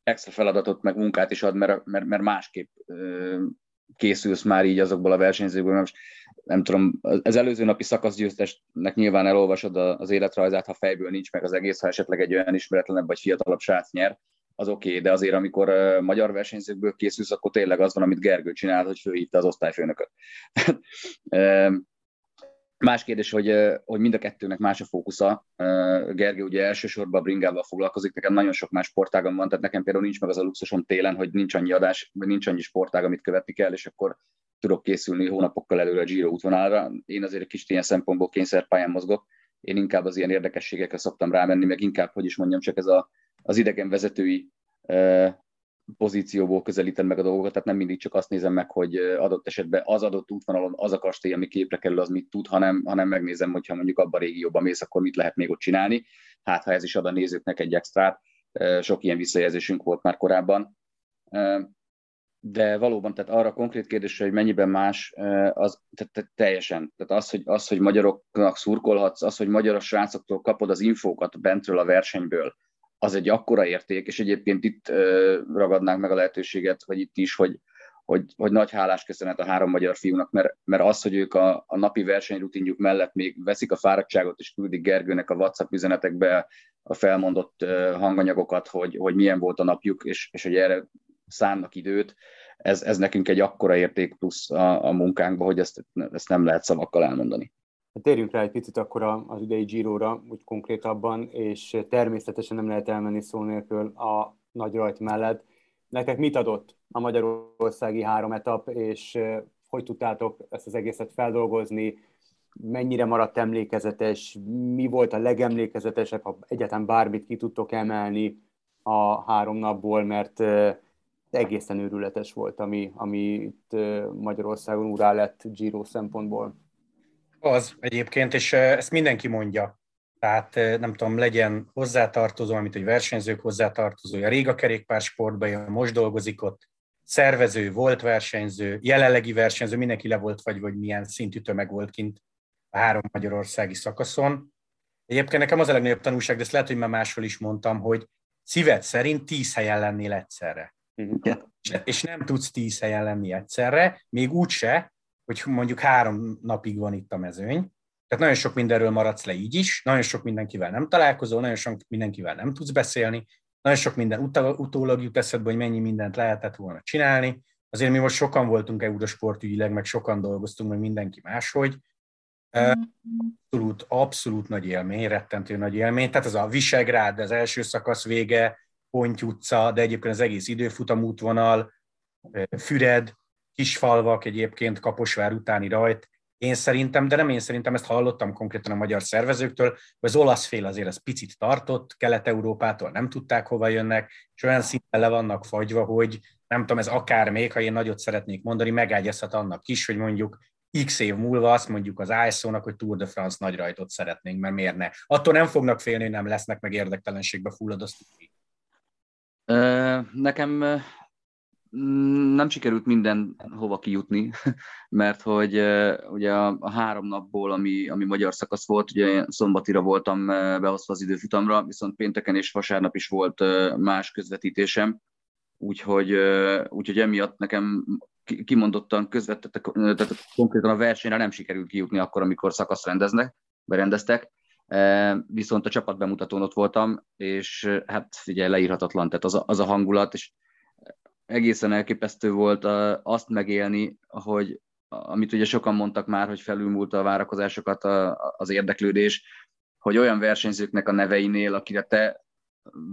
extra feladatot, meg munkát is ad, mert, mert, mert másképp készülsz már így azokból a versenyzőkből, most nem tudom, az előző napi szakaszgyőztesnek nyilván elolvasod az életrajzát, ha fejből nincs meg az egész, ha esetleg egy olyan ismeretlenebb vagy fiatalabb srác nyer, az oké, okay, de azért amikor uh, magyar versenyzőkből készülsz, akkor tényleg az van, amit Gergő csinált, hogy főhívta az osztályfőnököt. Más kérdés, hogy, hogy mind a kettőnek más a fókusza. Gergő ugye elsősorban bringával foglalkozik, nekem nagyon sok más sportágam van, tehát nekem például nincs meg az a luxusom télen, hogy nincs annyi adás, vagy nincs annyi sportág, amit követni kell, és akkor tudok készülni hónapokkal előre a Giro útvonalra. Én azért egy kicsit ilyen szempontból kényszerpályán mozgok. Én inkább az ilyen érdekességekre szoktam rámenni, meg inkább, hogy is mondjam, csak ez a, az idegen vezetői pozícióból közelítem meg a dolgokat, tehát nem mindig csak azt nézem meg, hogy adott esetben az adott útvonalon az a kastély, ami képre kerül, az mit tud, hanem, hanem megnézem, hogyha mondjuk abban a régióban mész, akkor mit lehet még ott csinálni. Hát, ha ez is ad a nézőknek egy extrát, sok ilyen visszajelzésünk volt már korábban. De valóban, tehát arra a konkrét kérdésre, hogy mennyiben más, az tehát teljesen. Tehát az hogy, az, hogy magyaroknak szurkolhatsz, az, hogy magyar srácoktól kapod az infókat bentről a versenyből, az egy akkora érték, és egyébként itt ragadnánk meg a lehetőséget, vagy itt is, hogy, hogy, hogy nagy hálás köszönet a három magyar fiúnak, mert, mert az, hogy ők a, a napi versenyrutinjuk mellett még veszik a fáradtságot, és küldik Gergőnek a WhatsApp üzenetekbe a felmondott hanganyagokat, hogy, hogy milyen volt a napjuk, és, és hogy erre szánnak időt, ez, ez nekünk egy akkora érték plusz a, a munkánkba, hogy ezt, ezt nem lehet szavakkal elmondani. Hát térjünk rá egy picit akkor az idei Giro-ra, úgy konkrétabban, és természetesen nem lehet elmenni szó nélkül a nagy rajt mellett. Nektek mit adott a magyarországi három etap, és hogy tudtátok ezt az egészet feldolgozni, mennyire maradt emlékezetes, mi volt a legemlékezetesebb, ha egyáltalán bármit ki tudtok emelni a három napból, mert egészen őrületes volt, ami, ami itt Magyarországon úrá lett Giro szempontból. Az egyébként, és ezt mindenki mondja. Tehát nem tudom, legyen hozzátartozó, amit egy versenyzők hozzátartozója. Rég a kerékpársportban, most dolgozik ott, szervező, volt versenyző, jelenlegi versenyző, mindenki le volt vagy, vagy milyen szintű tömeg volt kint a három magyarországi szakaszon. Egyébként nekem az a legnagyobb tanulság, de ezt lehet, hogy már máshol is mondtam, hogy szíved szerint tíz helyen lennél egyszerre. Igen. És nem tudsz tíz helyen lenni egyszerre, még úgyse, hogy mondjuk három napig van itt a mezőny, tehát nagyon sok mindenről maradsz le így is, nagyon sok mindenkivel nem találkozol, nagyon sok mindenkivel nem tudsz beszélni, nagyon sok minden utólag jut eszedbe, hogy mennyi mindent lehetett volna csinálni. Azért mi most sokan voltunk eurosportügyileg, meg sokan dolgoztunk, meg mindenki máshogy. Abszolút, abszolút nagy élmény, rettentő nagy élmény. Tehát ez a Visegrád, az első szakasz vége, Ponty utca, de egyébként az egész időfutam útvonal, Füred, kisfalvak egyébként Kaposvár utáni rajt, én szerintem, de nem én szerintem, ezt hallottam konkrétan a magyar szervezőktől, hogy az olasz fél azért ez picit tartott, Kelet-Európától nem tudták, hova jönnek, és olyan szinten le vannak fagyva, hogy nem tudom, ez akár még, ha én nagyot szeretnék mondani, megágyazhat annak is, hogy mondjuk x év múlva azt mondjuk az ISO-nak, hogy Tour de France nagy rajtot szeretnénk, mert miért ne? Attól nem fognak félni, hogy nem lesznek meg érdektelenségbe fulladoztatni. Nekem nem sikerült minden hova kijutni, mert hogy ugye a, három napból, ami, ami magyar szakasz volt, ugye én szombatira voltam behozva az időfutamra, viszont pénteken és vasárnap is volt más közvetítésem, úgyhogy, úgyhogy emiatt nekem kimondottan közvetettek, tehát konkrétan a versenyre nem sikerült kijutni akkor, amikor szakasz rendeznek, berendeztek, viszont a csapat bemutatón ott voltam, és hát figyelj, leírhatatlan, tehát az a, az a hangulat, és egészen elképesztő volt azt megélni, hogy amit ugye sokan mondtak már, hogy felülmúlt a várakozásokat az érdeklődés, hogy olyan versenyzőknek a neveinél, akire te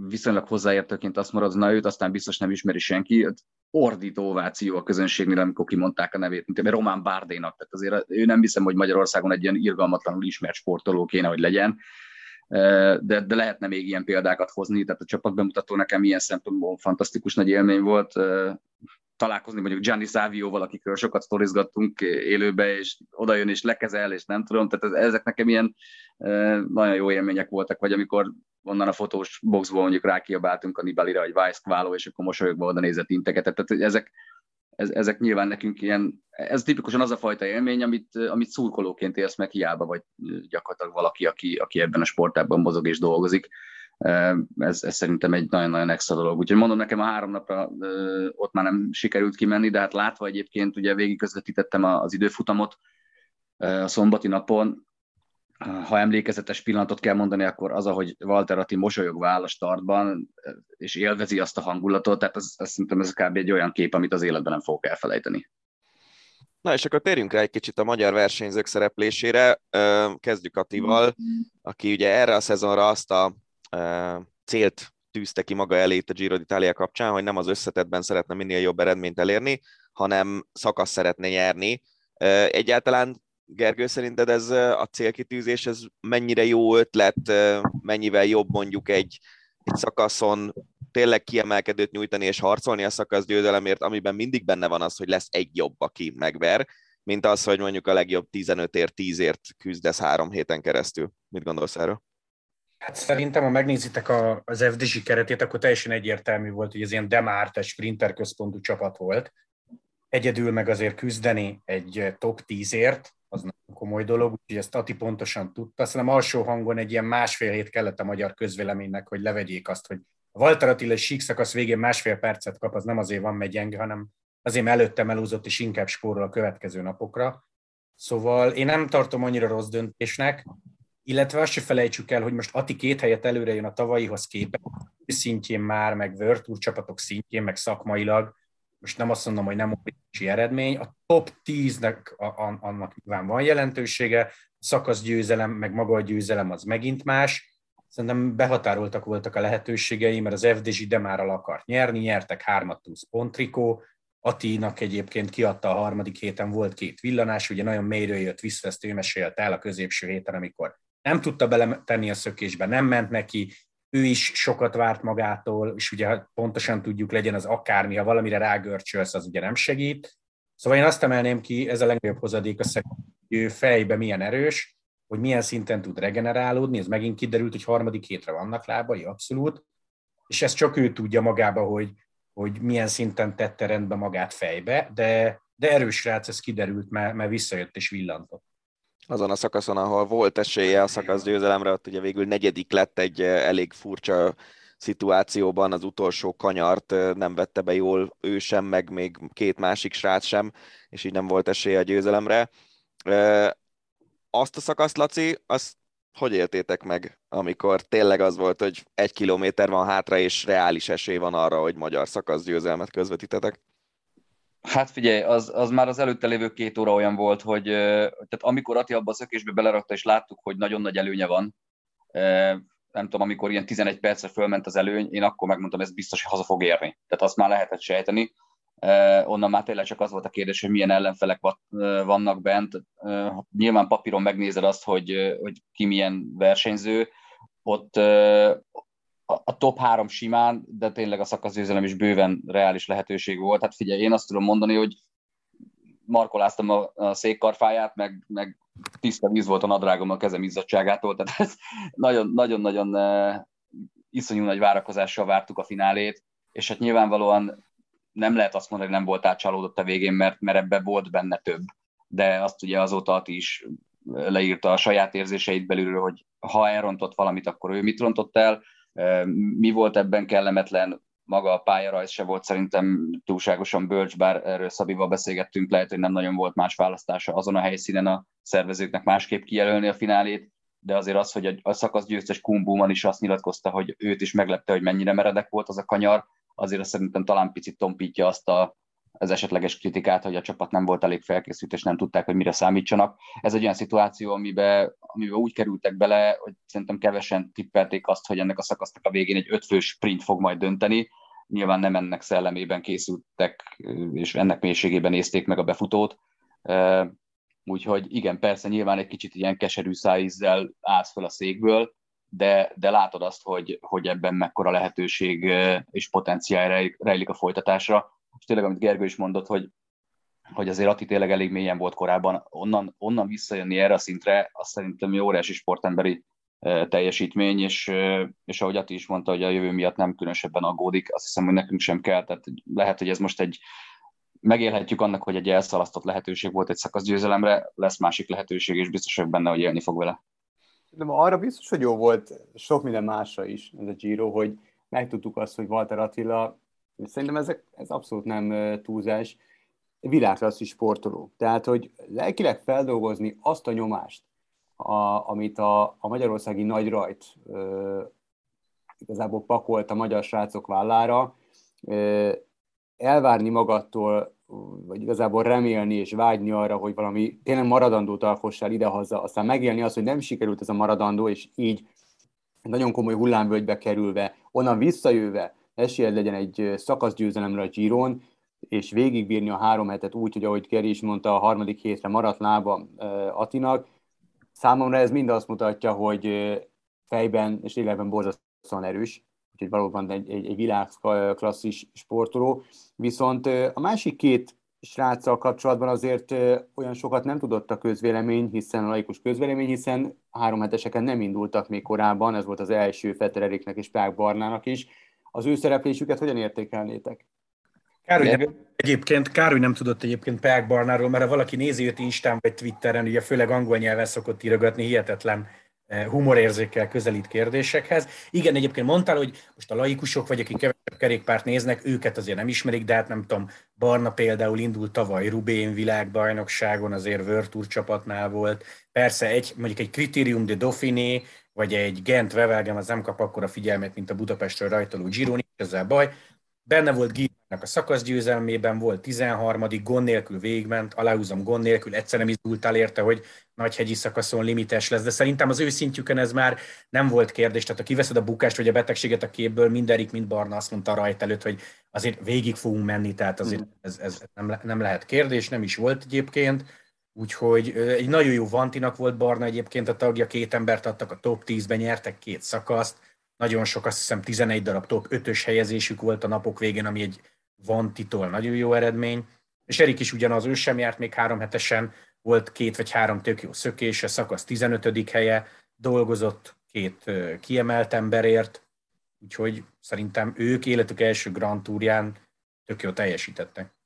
viszonylag hozzáértőként azt maradsz, na őt aztán biztos nem ismeri senki, ordító ováció a közönségnél, amikor kimondták a nevét, mint Román Bárdénak. Tehát azért ő nem hiszem, hogy Magyarországon egy ilyen irgalmatlanul ismert sportoló kéne, hogy legyen de, de lehetne még ilyen példákat hozni, tehát a csapatbemutató nekem ilyen szempontból fantasztikus nagy élmény volt. Találkozni mondjuk Gianni Savioval, akikről sokat sztorizgattunk élőbe, és oda jön és lekezel, és nem tudom, tehát ezek nekem ilyen nagyon jó élmények voltak, vagy amikor onnan a fotós boxból mondjuk rákiabáltunk a Nibalira, vagy Vice Kváló, és akkor mosolyogva oda nézett inteket, tehát ezek, ez, ezek nyilván nekünk ilyen, ez tipikusan az a fajta élmény, amit, amit szurkolóként élsz meg hiába, vagy gyakorlatilag valaki, aki, aki ebben a sportágban mozog és dolgozik. Ez, ez szerintem egy nagyon-nagyon extra dolog. Úgyhogy mondom, nekem a három napra ott már nem sikerült kimenni, de hát látva egyébként ugye végig közvetítettem az időfutamot a szombati napon, ha emlékezetes pillanatot kell mondani, akkor az, ahogy Walter Atti mosolyogva áll a startban, és élvezi azt a hangulatot, tehát ez, ez szerintem ez kb. egy olyan kép, amit az életben nem fogok elfelejteni. Na és akkor térjünk rá egy kicsit a magyar versenyzők szereplésére. Kezdjük Attival, aki ugye erre a szezonra azt a célt tűzte ki maga elé a Giro d'Italia kapcsán, hogy nem az összetetben szeretne minél jobb eredményt elérni, hanem szakasz szeretne nyerni. Egyáltalán Gergő, szerinted ez a célkitűzés, ez mennyire jó ötlet, mennyivel jobb mondjuk egy, egy szakaszon tényleg kiemelkedőt nyújtani és harcolni a szakasz győzelemért, amiben mindig benne van az, hogy lesz egy jobb, aki megver, mint az, hogy mondjuk a legjobb 15-ért, 10-ért küzdesz három héten keresztül. Mit gondolsz erről? Hát szerintem, ha megnézitek a, az FDG keretét, akkor teljesen egyértelmű volt, hogy ez ilyen demárt, egy sprinter központú csapat volt. Egyedül meg azért küzdeni egy top 10-ért, az nagyon komoly dolog, úgyhogy ezt Ati pontosan tudta. Szerintem alsó hangon egy ilyen másfél hét kellett a magyar közvéleménynek, hogy levegyék azt, hogy a Walter Attila síkszakasz végén másfél percet kap, az nem azért van megy gyenge, hanem azért előtte melúzott, és inkább spórol a következő napokra. Szóval én nem tartom annyira rossz döntésnek, illetve azt se felejtsük el, hogy most Ati két helyet előre jön a tavalyihoz képest, szintjén már, meg Tour csapatok szintjén, meg szakmailag, most nem azt mondom, hogy nem óriási eredmény, a top 10-nek a, annak nyilván van jelentősége, a szakasz győzelem, meg maga a győzelem az megint más, szerintem behatároltak voltak a lehetőségei, mert az FDZ Demárral akart nyerni, nyertek hármat plusz pontrikó, Atinak egyébként kiadta a harmadik héten, volt két villanás, ugye nagyon mélyről jött vissza, ezt ő mesélte el a középső héten, amikor nem tudta beletenni a szökésbe, nem ment neki, ő is sokat várt magától, és ugye pontosan tudjuk, legyen az akármi, ha valamire rágörcsölsz, az ugye nem segít. Szóval én azt emelném ki, ez a legnagyobb hozadék a hogy ő fejbe milyen erős, hogy milyen szinten tud regenerálódni, ez megint kiderült, hogy harmadik hétre vannak lábai, abszolút, és ezt csak ő tudja magába, hogy, hogy milyen szinten tette rendbe magát fejbe, de, de erős rác, ez kiderült, mert, mert visszajött és villantott azon a szakaszon, ahol volt esélye a szakasz győzelemre, ott ugye végül negyedik lett egy eh, elég furcsa szituációban, az utolsó kanyart eh, nem vette be jól ő sem, meg még két másik srác sem, és így nem volt esélye a győzelemre. Eh, azt a szakaszt, Laci, azt hogy éltétek meg, amikor tényleg az volt, hogy egy kilométer van hátra, és reális esély van arra, hogy magyar szakasz győzelmet közvetítetek? Hát figyelj, az, az már az előtte lévő két óra olyan volt, hogy tehát amikor Ati abba a szökésbe belerakta, és láttuk, hogy nagyon nagy előnye van, nem tudom, amikor ilyen 11 percre fölment az előny, én akkor megmondtam, ez biztos, hogy haza fog érni. Tehát azt már lehetett sejteni. Onnan már tényleg csak az volt a kérdés, hogy milyen ellenfelek vannak bent. Nyilván papíron megnézed azt, hogy, hogy ki milyen versenyző. Ott, a top három simán, de tényleg a szakaszgyőzelem is bőven reális lehetőség volt. Hát figyelj, én azt tudom mondani, hogy markoláztam a, a székkarfáját, meg, meg tiszta víz volt a nadrágom a kezem izzadságától, tehát ez nagyon-nagyon uh, iszonyú nagy várakozással vártuk a finálét, és hát nyilvánvalóan nem lehet azt mondani, hogy nem volt átcsalódott a végén, mert, mert ebbe volt benne több. De azt ugye azóta Ati is leírta a saját érzéseit belülről, hogy ha elrontott valamit, akkor ő mit rontott el, mi volt ebben kellemetlen, maga a pályarajz se volt szerintem túlságosan bölcs, bár erről Szabival beszélgettünk, lehet, hogy nem nagyon volt más választása azon a helyszínen a szervezőknek másképp kijelölni a finálét, de azért az, hogy a szakasz győztes Kumbuman is azt nyilatkozta, hogy őt is meglepte, hogy mennyire meredek volt az a kanyar, azért szerintem talán picit tompítja azt a az esetleges kritikát, hogy a csapat nem volt elég felkészült, és nem tudták, hogy mire számítsanak. Ez egy olyan szituáció, amiben, amiben úgy kerültek bele, hogy szerintem kevesen tippelték azt, hogy ennek a szakasznak a végén egy ötfős sprint fog majd dönteni. Nyilván nem ennek szellemében készültek, és ennek mélységében nézték meg a befutót. Úgyhogy igen, persze nyilván egy kicsit ilyen keserű szájízzel állsz fel a székből, de, de látod azt, hogy, hogy ebben mekkora lehetőség és potenciál rejlik a folytatásra és tényleg, amit Gergő is mondott, hogy, hogy azért Ati tényleg elég mélyen volt korábban, onnan, onnan visszajönni erre a szintre, azt szerintem jó óriási sportemberi teljesítmény, és, és ahogy Ati is mondta, hogy a jövő miatt nem különösebben aggódik, azt hiszem, hogy nekünk sem kell, tehát lehet, hogy ez most egy megélhetjük annak, hogy egy elszalasztott lehetőség volt egy szakaszgyőzelemre, lesz másik lehetőség, és biztos vagyok benne, hogy élni fog vele. De arra biztos, hogy jó volt sok minden másra is ez a Giro, hogy megtudtuk azt, hogy Walter Attila Szerintem ezek, ez abszolút nem túlzás. Világklasszis sportoló. Tehát, hogy lelkileg feldolgozni azt a nyomást, a, amit a, a magyarországi nagy rajt ö, igazából pakolt a magyar srácok vállára, ö, elvárni magattól, vagy igazából remélni és vágyni arra, hogy valami tényleg maradandót alkossál idehaza, aztán megélni azt, hogy nem sikerült ez a maradandó, és így nagyon komoly hullámvölgybe kerülve, onnan visszajöve, esélyed legyen egy szakaszgyőzelemre a Giron, és végigbírni a három hetet úgy, hogy ahogy Keri is mondta, a harmadik hétre maradt lába Atinak. Számomra ez mind azt mutatja, hogy fejben és lélekben borzasztóan erős, úgyhogy valóban egy, egy, egy világklasszis sportoló. Viszont a másik két sráccal kapcsolatban azért olyan sokat nem tudott a közvélemény, hiszen a laikus közvélemény, hiszen három heteseken nem indultak még korábban, ez volt az első Fetter Eriknek és Pák Barnának is. Az ő szereplésüket hogyan értékelnétek? Kár, hogy nem, egyébként, kár, hogy nem tudott egyébként Pák Barnáról, mert ha valaki nézi őt Instán vagy Twitteren, ugye főleg angol nyelven szokott írogatni, hihetetlen Eh, humorérzékkel közelít kérdésekhez. Igen, egyébként mondtál, hogy most a laikusok, vagy akik kevesebb kerékpárt néznek, őket azért nem ismerik, de hát nem tudom, Barna például indult tavaly Rubén világbajnokságon, azért World Tour csapatnál volt. Persze egy, mondjuk egy Criterium de Dauphiné, vagy egy Gent Wevelgem, az nem kap akkora figyelmet, mint a Budapestről rajtoló Gironi, ezzel baj. Benne volt Gírnak a szakasz győzelmében, volt 13 gond nélkül végment, aláhúzom gond nélkül, egyszer nem indultál érte, hogy nagyhegyi szakaszon limites lesz, de szerintem az ő szintjükön ez már nem volt kérdés, tehát ha kiveszed a bukást vagy a betegséget a képből, mind Erik, mind Barna azt mondta rajta előtt, hogy azért végig fogunk menni, tehát azért mm. ez, ez nem, le, nem lehet kérdés, nem is volt egyébként. Úgyhogy egy nagyon jó Vantinak volt Barna egyébként a tagja, két embert adtak a top 10-ben, nyertek két szakaszt, nagyon sok, azt hiszem 11 darab top 5-ös helyezésük volt a napok végén, ami egy Vantitól nagyon jó eredmény. És Erik is ugyanaz, ő sem járt még három hetesen, volt két vagy három tök jó szökése, szakasz 15. helye, dolgozott két kiemelt emberért, úgyhogy szerintem ők életük első Grand Tourján tök jó teljesítettek.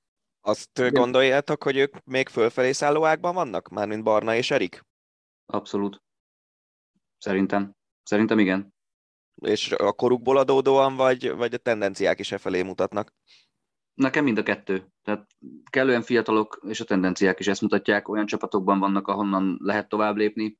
Azt gondoljátok, hogy ők még fölfelé szálló ágban vannak? Mármint Barna és Erik? Abszolút. Szerintem. Szerintem igen. És a korukból adódóan, vagy, vagy a tendenciák is e felé mutatnak? Nekem mind a kettő. Tehát kellően fiatalok, és a tendenciák is ezt mutatják. Olyan csapatokban vannak, ahonnan lehet tovább lépni.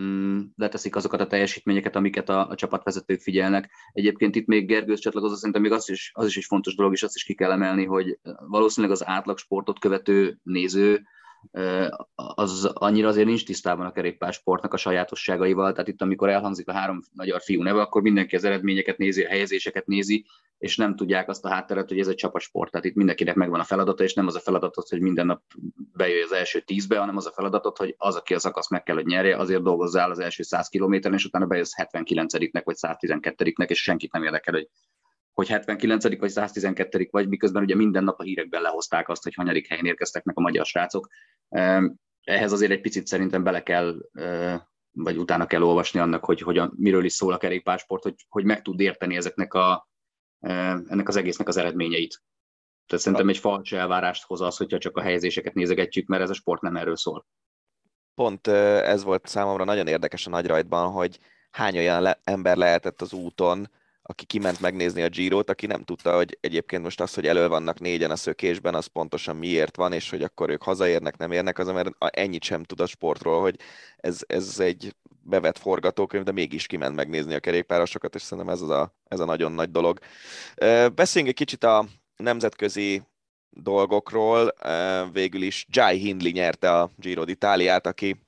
Mm, leteszik azokat a teljesítményeket, amiket a, a csapatvezetők figyelnek. Egyébként itt még Gergőz csatlakozó, szerintem még az is, az is egy fontos dolog, és azt is ki kell emelni, hogy valószínűleg az átlag sportot követő néző az annyira azért nincs tisztában a kerékpársportnak a sajátosságaival, tehát itt amikor elhangzik a három magyar fiú neve, akkor mindenki az eredményeket nézi, a helyezéseket nézi, és nem tudják azt a hátteret, hogy ez egy csapatsport, tehát itt mindenkinek megvan a feladata, és nem az a feladatot, hogy minden nap bejöjj az első tízbe, hanem az a feladatot, hogy az, aki a szakasz meg kell, hogy nyerje, azért dolgozzál az első 100 kilométeren, és utána bejössz 79-nek vagy 112-nek, és senkit nem érdekel, hogy hogy 79. vagy 112. vagy, miközben ugye minden nap a hírekben lehozták azt, hogy hanyadik helyen érkeztek meg a magyar srácok. Ehhez azért egy picit szerintem bele kell, vagy utána kell olvasni annak, hogy, hogy a, miről is szól a kerékpársport, hogy, hogy meg tud érteni ezeknek a, ennek az egésznek az eredményeit. Tehát szerintem egy fals elvárást hoz az, hogyha csak a helyezéseket nézegetjük, mert ez a sport nem erről szól. Pont ez volt számomra nagyon érdekes a nagyrajtban, hogy hány olyan le- ember lehetett az úton, aki kiment megnézni a Girot, aki nem tudta, hogy egyébként most az, hogy elő vannak négyen a szökésben, az pontosan miért van, és hogy akkor ők hazaérnek, nem érnek, az mert ennyit sem tud a sportról, hogy ez, ez egy bevett forgatókönyv, de mégis kiment megnézni a kerékpárosokat, és szerintem ez, az a, ez a nagyon nagy dolog. Beszéljünk egy kicsit a nemzetközi dolgokról. Végül is Jai Hindley nyerte a Giro d'Italiát, aki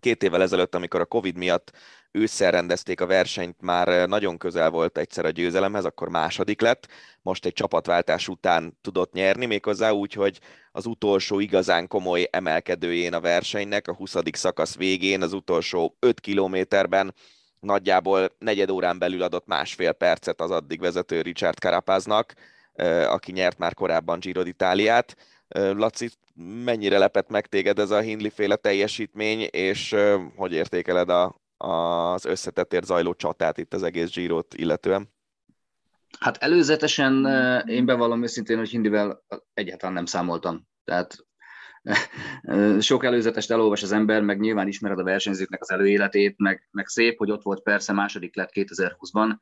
két évvel ezelőtt, amikor a Covid miatt ősszel rendezték a versenyt, már nagyon közel volt egyszer a győzelemhez, akkor második lett, most egy csapatváltás után tudott nyerni, méghozzá úgy, hogy az utolsó igazán komoly emelkedőjén a versenynek, a 20. szakasz végén, az utolsó 5 kilométerben nagyjából negyed órán belül adott másfél percet az addig vezető Richard Carapaznak, aki nyert már korábban Giro d'Italiát. Laci, mennyire lepett meg téged ez a Hindley féle teljesítmény, és hogy értékeled a, az összetettért zajló csatát itt az egész Girot illetően? Hát előzetesen én bevallom őszintén, hogy Hindivel egyáltalán nem számoltam. Tehát sok előzetest elolvas az ember, meg nyilván ismered a versenyzőknek az előéletét, meg, meg szép, hogy ott volt persze, második lett 2020-ban,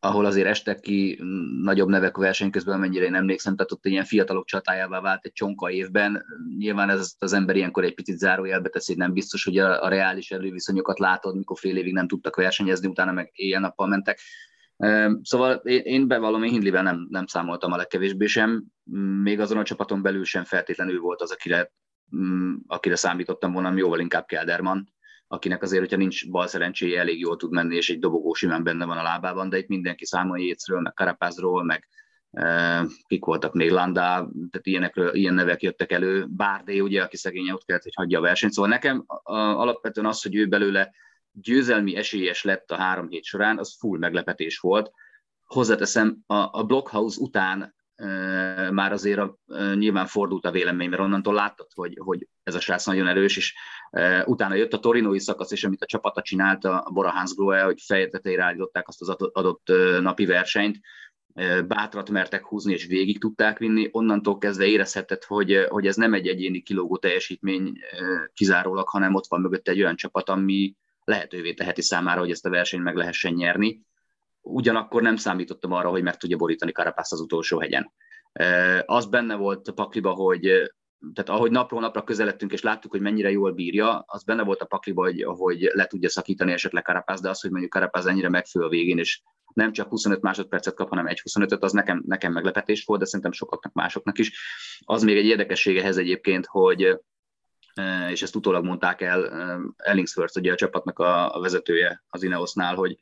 ahol azért estek ki nagyobb nevek a verseny közben, mennyire én emlékszem, tehát ott ilyen fiatalok csatájává vált egy csonka évben. Nyilván ez az ember ilyenkor egy picit zárójelbe teszi, nem biztos, hogy a, a reális előviszonyokat látod, mikor fél évig nem tudtak versenyezni, utána meg éjjel-nappal mentek. Szóval én, én bevallom, én Hindlivel nem, nem számoltam a legkevésbé sem, még azon a csapaton belül sem feltétlenül volt az, akire, akire számítottam volna, jóval inkább Kelderman, akinek azért, hogyha nincs bal szerencséje, elég jól tud menni, és egy dobogó simán benne van a lábában, de itt mindenki számol Jécről, meg Karapázról, meg kik voltak még, Landa, tehát ilyenekről, ilyen nevek jöttek elő, Bárdé, ugye, aki szegénye ott kellett, hogy hagyja a versenyt. Szóval nekem alapvetően az, hogy ő belőle győzelmi esélyes lett a három hét során, az full meglepetés volt. Hozzáteszem, a, a Blockhouse után már azért a, nyilván fordult a vélemény, mert onnantól láttad, hogy, hogy ez a srác nagyon erős, és utána jött a torinói szakasz, és amit a csapata csinálta, a Bora Hansgrohe, hogy fejetetére állították azt az adott napi versenyt, bátrat mertek húzni, és végig tudták vinni, onnantól kezdve érezhetett, hogy, hogy ez nem egy egyéni kilógó teljesítmény kizárólag, hanem ott van mögött egy olyan csapat, ami lehetővé teheti számára, hogy ezt a versenyt meg lehessen nyerni. Ugyanakkor nem számítottam arra, hogy meg tudja borítani Karapász az utolsó hegyen. Az benne volt a pakliba, hogy tehát ahogy napról napra közeledtünk, és láttuk, hogy mennyire jól bírja, az benne volt a pakliba, hogy, hogy le tudja szakítani esetleg Karapász, de az, hogy mondjuk Karapász ennyire megfő a végén, és nem csak 25 másodpercet kap, hanem egy 25-öt, az nekem, nekem meglepetés volt, de szerintem sokaknak másoknak is. Az még egy érdekessége ehhez egyébként, hogy és ezt utólag mondták el Ellingsworth, ugye a csapatnak a vezetője az Ineosnál, hogy,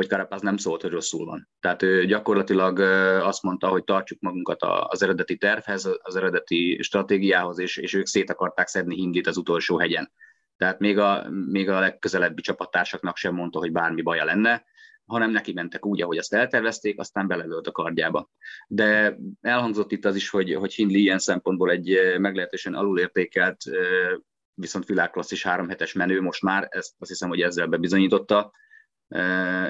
hogy Karapáz nem szólt, hogy rosszul van. Tehát ő gyakorlatilag azt mondta, hogy tartsuk magunkat az eredeti tervhez, az eredeti stratégiához, és, és ők szét akarták szedni Hindit az utolsó hegyen. Tehát még a, még a legközelebbi csapattársaknak sem mondta, hogy bármi baja lenne, hanem neki mentek úgy, ahogy azt eltervezték, aztán belelőtt a kardjába. De elhangzott itt az is, hogy, hogy Hindley ilyen szempontból egy meglehetősen alulértékelt, viszont világklasszis három hetes menő most már, ezt azt hiszem, hogy ezzel bebizonyította,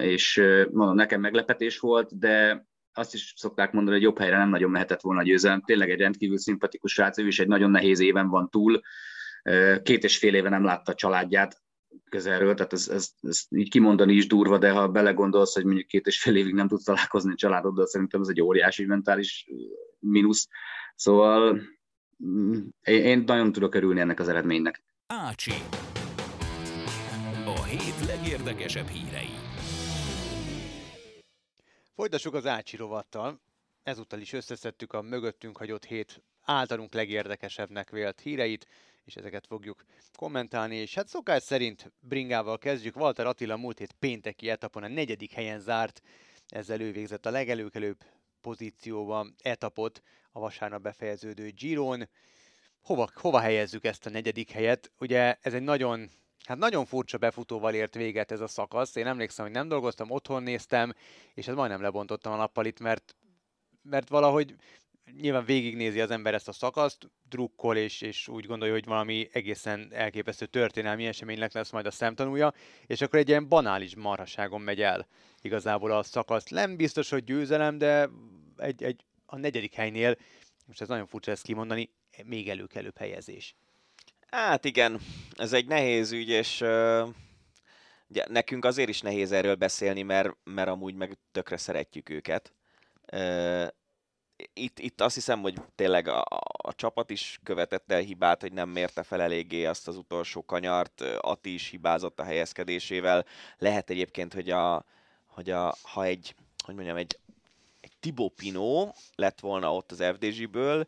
és mondom, nekem meglepetés volt, de azt is szokták mondani, hogy jobb helyre nem nagyon mehetett volna a győzelem. Tényleg egy rendkívül szimpatikus srác, ő is egy nagyon nehéz éven van túl. Két és fél éve nem látta a családját, közelről, tehát ez, ez, ez így kimondani is durva, de ha belegondolsz, hogy mondjuk két és fél évig nem tudsz találkozni a családoddal, szerintem ez egy óriási mentális mínusz. Szóval mm, én nagyon tudok örülni ennek az eredménynek. Ácsi. Hét legérdekesebb hírei. Folytassuk az Ácsi rovattal. Ezúttal is összeszedtük a mögöttünk hagyott hét általunk legérdekesebbnek vélt híreit és ezeket fogjuk kommentálni, és hát szokás szerint bringával kezdjük. Walter Attila múlt hét pénteki etapon a negyedik helyen zárt, ezzel ő végzett a legelőkelőbb pozícióban etapot a vasárnap befejeződő Giron. Hova, hova helyezzük ezt a negyedik helyet? Ugye ez egy nagyon Hát nagyon furcsa befutóval ért véget ez a szakasz. Én emlékszem, hogy nem dolgoztam, otthon néztem, és ez majdnem lebontottam a nappalit, mert, mert valahogy nyilván végignézi az ember ezt a szakaszt, drukkol, és, és úgy gondolja, hogy valami egészen elképesztő történelmi eseménynek lesz majd a szemtanúja, és akkor egy ilyen banális marhaságon megy el igazából a szakasz. Nem biztos, hogy győzelem, de egy, egy, a negyedik helynél, most ez nagyon furcsa ezt kimondani, még előkelőbb helyezés. Hát igen, ez egy nehéz ügy, és uh, ugye, nekünk azért is nehéz erről beszélni, mert, mert amúgy meg tökre szeretjük őket. Uh, itt, itt azt hiszem, hogy tényleg a, a csapat is követett el hibát, hogy nem mérte fel eléggé azt az utolsó kanyart, Ati is hibázott a helyezkedésével. Lehet egyébként, hogy, a, hogy a, ha egy, hogy mondjam, egy, egy Thibaut Pinot lett volna ott az FDG-ből,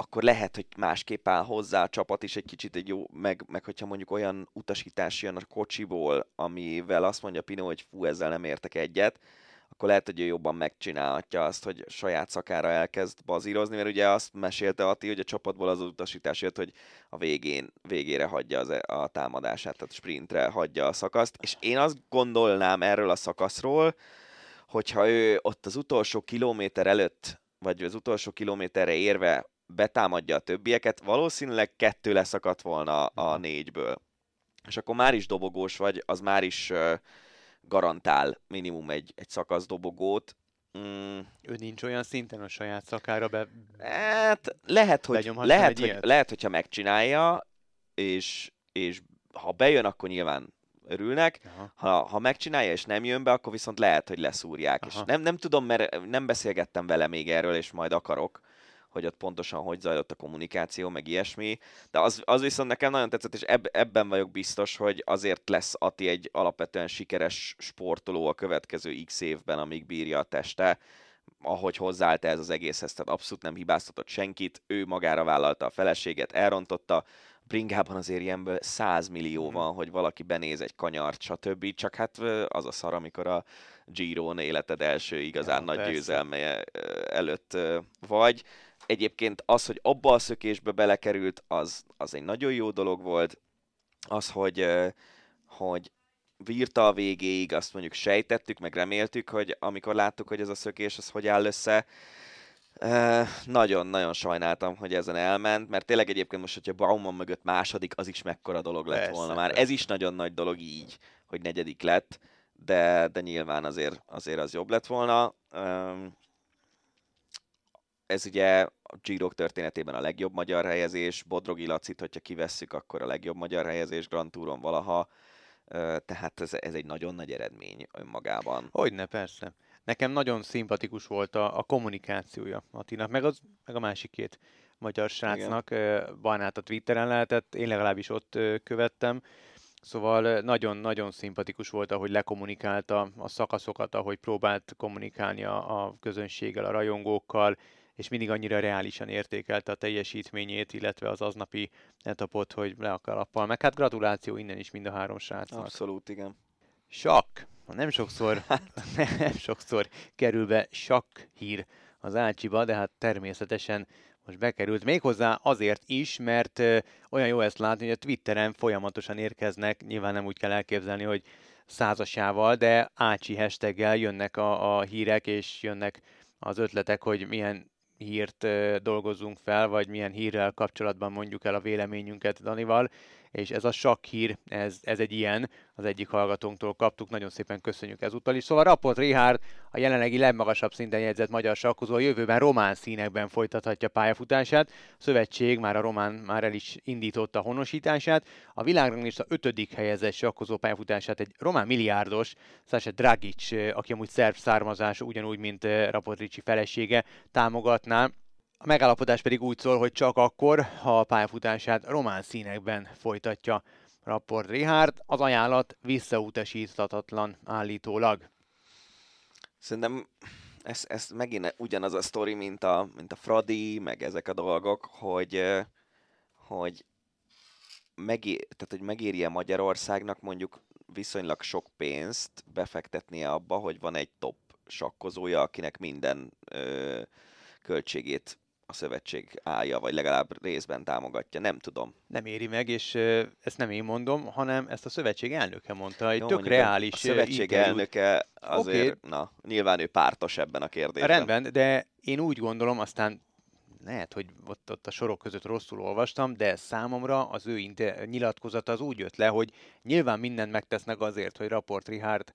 akkor lehet, hogy másképp áll hozzá a csapat is egy kicsit egy jó, meg, meg hogyha mondjuk olyan utasítás jön a kocsiból, amivel azt mondja Pino, hogy fú, ezzel nem értek egyet, akkor lehet, hogy ő jobban megcsinálhatja azt, hogy saját szakára elkezd bazírozni, mert ugye azt mesélte Ati, hogy a csapatból az utasítás jött, hogy a végén, végére hagyja az, e, a támadását, tehát sprintre hagyja a szakaszt, és én azt gondolnám erről a szakaszról, hogyha ő ott az utolsó kilométer előtt, vagy az utolsó kilométerre érve betámadja a többieket, valószínűleg kettő leszakadt volna a mhm. négyből. És akkor már is dobogós vagy, az már is garantál minimum egy, egy dobogót. Mm. Ő nincs olyan szinten a saját szakára be... Hát lehet, hogy, lehet, hogy, lehet, hogyha megcsinálja, és, és ha bejön, akkor nyilván örülnek. Ha, ha megcsinálja és nem jön be, akkor viszont lehet, hogy leszúrják. Aha. És nem, nem tudom, mert nem beszélgettem vele még erről, és majd akarok hogy ott pontosan hogy zajlott a kommunikáció, meg ilyesmi. De az, az viszont nekem nagyon tetszett, és eb, ebben vagyok biztos, hogy azért lesz Ati egy alapvetően sikeres sportoló a következő x évben, amíg bírja a teste, ahogy hozzáállt ez az egészhez, tehát abszolút nem hibáztatott senkit, ő magára vállalta a feleséget, elrontotta, bringában azért ilyenből 100 millió mhm. van, hogy valaki benéz egy kanyart, stb. Csak hát az a szar, amikor a Giron életed első igazán Ja, nagy persze. győzelme előtt vagy. Egyébként az, hogy abba a szökésbe belekerült, az, az egy nagyon jó dolog volt. Az, hogy, hogy vírta a végéig, azt mondjuk sejtettük, meg reméltük, hogy amikor láttuk, hogy ez a szökés, az hogy áll össze, Nagyon-nagyon sajnáltam, hogy ezen elment, mert tényleg egyébként most, hogyha Bauman mögött második, az is mekkora dolog lett Persze, volna már. persze. Ez is nagyon nagy dolog így, hogy negyedik lett, de, de nyilván azért, azért az jobb lett volna. Ez ugye a Giro történetében a legjobb magyar helyezés, Bodrogi Lacit, hogyha kivesszük, akkor a legjobb magyar helyezés Grand Touron valaha, tehát ez, ez egy nagyon nagy eredmény önmagában. Hogyne, persze. Nekem nagyon szimpatikus volt a, a kommunikációja Attinak, meg, az, meg a másik két magyar srácnak. Igen. Barnát a Twitteren lehetett, én legalábbis ott követtem. Szóval nagyon-nagyon szimpatikus volt, ahogy lekommunikálta a szakaszokat, ahogy próbált kommunikálni a, a közönséggel, a rajongókkal, és mindig annyira reálisan értékelte a teljesítményét, illetve az aznapi etapot, hogy le a kalappal. Meg hát gratuláció innen is mind a három srácnak. Abszolút, igen. Sakk. Nem sokszor, nem sokszor kerül be sakk hír az Ácsiba, de hát természetesen most bekerült. Méghozzá azért is, mert ö, olyan jó ezt látni, hogy a Twitteren folyamatosan érkeznek, nyilván nem úgy kell elképzelni, hogy százasával, de Ácsi hashtaggel jönnek a, a hírek, és jönnek az ötletek, hogy milyen hírt ö, dolgozzunk fel, vagy milyen hírrel kapcsolatban mondjuk el a véleményünket Danival, és ez a sakk hír, ez, ez egy ilyen, az egyik hallgatónktól kaptuk, nagyon szépen köszönjük ezúttal is. Szóval Rapot Richard, a jelenlegi legmagasabb szinten jegyzett magyar sakkozó, a jövőben román színekben folytathatja pályafutását. A szövetség már a román már el is indította a honosítását. A ötödik helyezett sakkozó pályafutását egy román milliárdos, Sasha Dragic, aki amúgy szerb származású, ugyanúgy, mint eh, Rapot Ricci felesége, támogatná. A megállapodás pedig úgy szól, hogy csak akkor, ha a pályafutását román színekben folytatja Rapport Richard, az ajánlat visszautasíthatatlan állítólag. Szerintem ez, ez megint ugyanaz a sztori, mint a, mint a Fradi, meg ezek a dolgok, hogy, hogy, megé, tehát, hogy megéri-e Magyarországnak mondjuk viszonylag sok pénzt befektetnie abba, hogy van egy top sakkozója, akinek minden ö, költségét a szövetség állja, vagy legalább részben támogatja. Nem tudom. Nem éri meg, és ezt nem én mondom, hanem ezt a szövetség elnöke mondta, egy Jó, tök reális A szövetség interjút. elnöke azért, na, nyilván ő pártos ebben a kérdésben. Rendben, de én úgy gondolom, aztán lehet, hogy ott, ott a sorok között rosszul olvastam, de számomra az ő inte- nyilatkozata az úgy jött le, hogy nyilván mindent megtesznek azért, hogy Raport Richard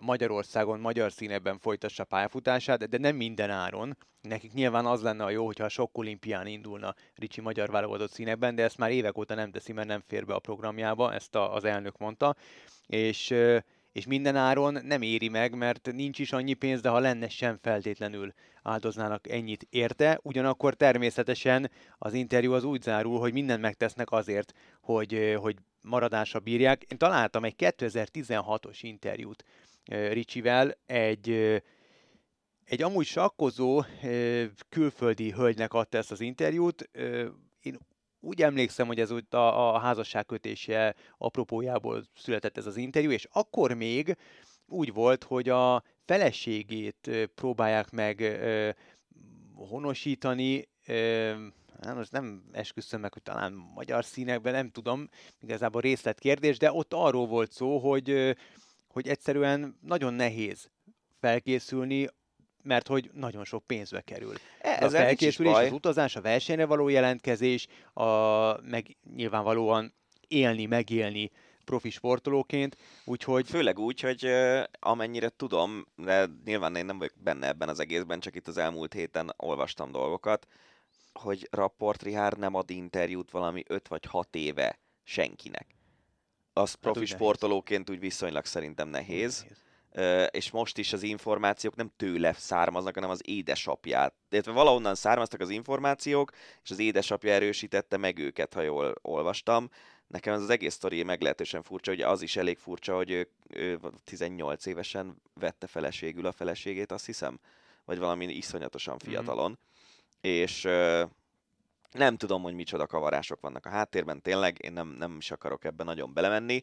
Magyarországon, magyar színeben folytassa pályafutását, de nem minden áron. Nekik nyilván az lenne a jó, hogyha sok olimpián indulna Ricsi magyar válogatott színekben, de ezt már évek óta nem teszi, mert nem fér be a programjába, ezt a, az elnök mondta. És és minden áron nem éri meg, mert nincs is annyi pénz, de ha lenne, sem feltétlenül áldoznának ennyit érte. Ugyanakkor természetesen az interjú az úgy zárul, hogy mindent megtesznek azért, hogy, hogy maradásra bírják. Én találtam egy 2016-os interjút Ricsivel, egy egy amúgy sakkozó külföldi hölgynek adta ezt az interjút. Én úgy emlékszem, hogy ez úgy a, a házasságkötése apropójából született ez az interjú, és akkor még úgy volt, hogy a feleségét próbálják meg honosítani, most nem esküszöm meg, hogy talán magyar színekben, nem tudom, igazából részletkérdés, de ott arról volt szó, hogy, hogy egyszerűen nagyon nehéz felkészülni, mert hogy nagyon sok pénzbe kerül. E, A nincs is felkészülés, az utazás, a versenyre való jelentkezés, a, meg nyilvánvalóan élni, megélni profi sportolóként, úgyhogy Főleg úgy, hogy amennyire tudom, de nyilván én nem vagyok benne ebben az egészben, csak itt az elmúlt héten olvastam dolgokat, hogy Rapport Richard nem ad interjút valami 5 vagy 6 éve senkinek. Az profi úgy nehéz. sportolóként úgy viszonylag szerintem nehéz. Ö, és most is az információk nem tőle származnak, hanem az édesapját. Illetve valahonnan származtak az információk, és az édesapja erősítette meg őket, ha jól olvastam. Nekem ez az egész sztori meglehetősen furcsa, hogy az is elég furcsa, hogy ő, ő 18 évesen vette feleségül a feleségét, azt hiszem, vagy valami iszonyatosan fiatalon. És nem tudom, hogy micsoda kavarások vannak a háttérben, tényleg, én nem, nem is akarok ebben nagyon belemenni.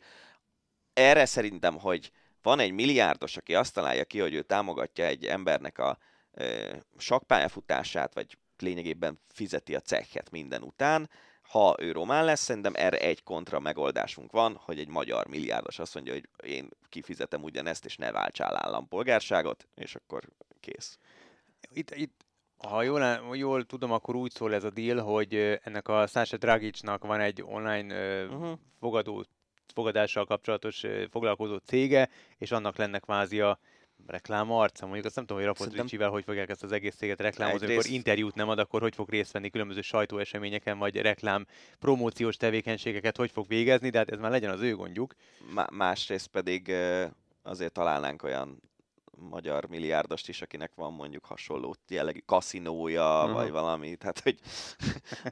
Erre szerintem, hogy van egy milliárdos, aki azt találja ki, hogy ő támogatja egy embernek a ö, sakpályafutását, vagy lényegében fizeti a cekket minden után, ha ő román lesz, szerintem erre egy kontra megoldásunk van, hogy egy magyar milliárdos azt mondja, hogy én kifizetem ugyanezt, és ne váltsál állampolgárságot, és akkor kész. Itt, itt ha jól, jól tudom, akkor úgy szól ez a deal, hogy ennek a Sasha Dragicnak van egy online uh-huh. fogadó, fogadással kapcsolatos foglalkozó cége, és annak lenne kvázi a reklám arca, mondjuk azt nem tudom, hogy Szerintem... Ricsivel hogy fogják ezt az egész céget reklámozni, amikor rész... interjút nem ad, akkor hogy fog részt venni különböző sajtóeseményeken, vagy reklám promóciós tevékenységeket hogy fog végezni, de hát ez már legyen az ő gondjuk. Má- másrészt pedig azért találnánk olyan magyar milliárdost is, akinek van mondjuk hasonló jellegű kaszinója, uh-huh. vagy valami, tehát hogy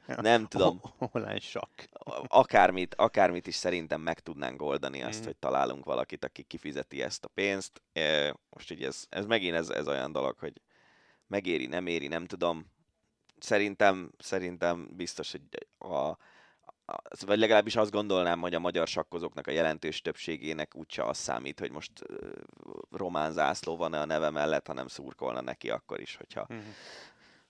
nem tudom. Online sakk. Akármit, akármit is szerintem meg tudnánk oldani azt, uh-huh. hogy találunk valakit, aki kifizeti ezt a pénzt. Most így ez, ez megint ez, ez olyan dolog, hogy megéri, nem éri, nem tudom. Szerintem, szerintem biztos, hogy a, vagy legalábbis azt gondolnám, hogy a magyar sakkozóknak a jelentős többségének úgyse az számít, hogy most román zászló van a neve mellett, hanem szurkolna neki akkor is, hogyha uh-huh.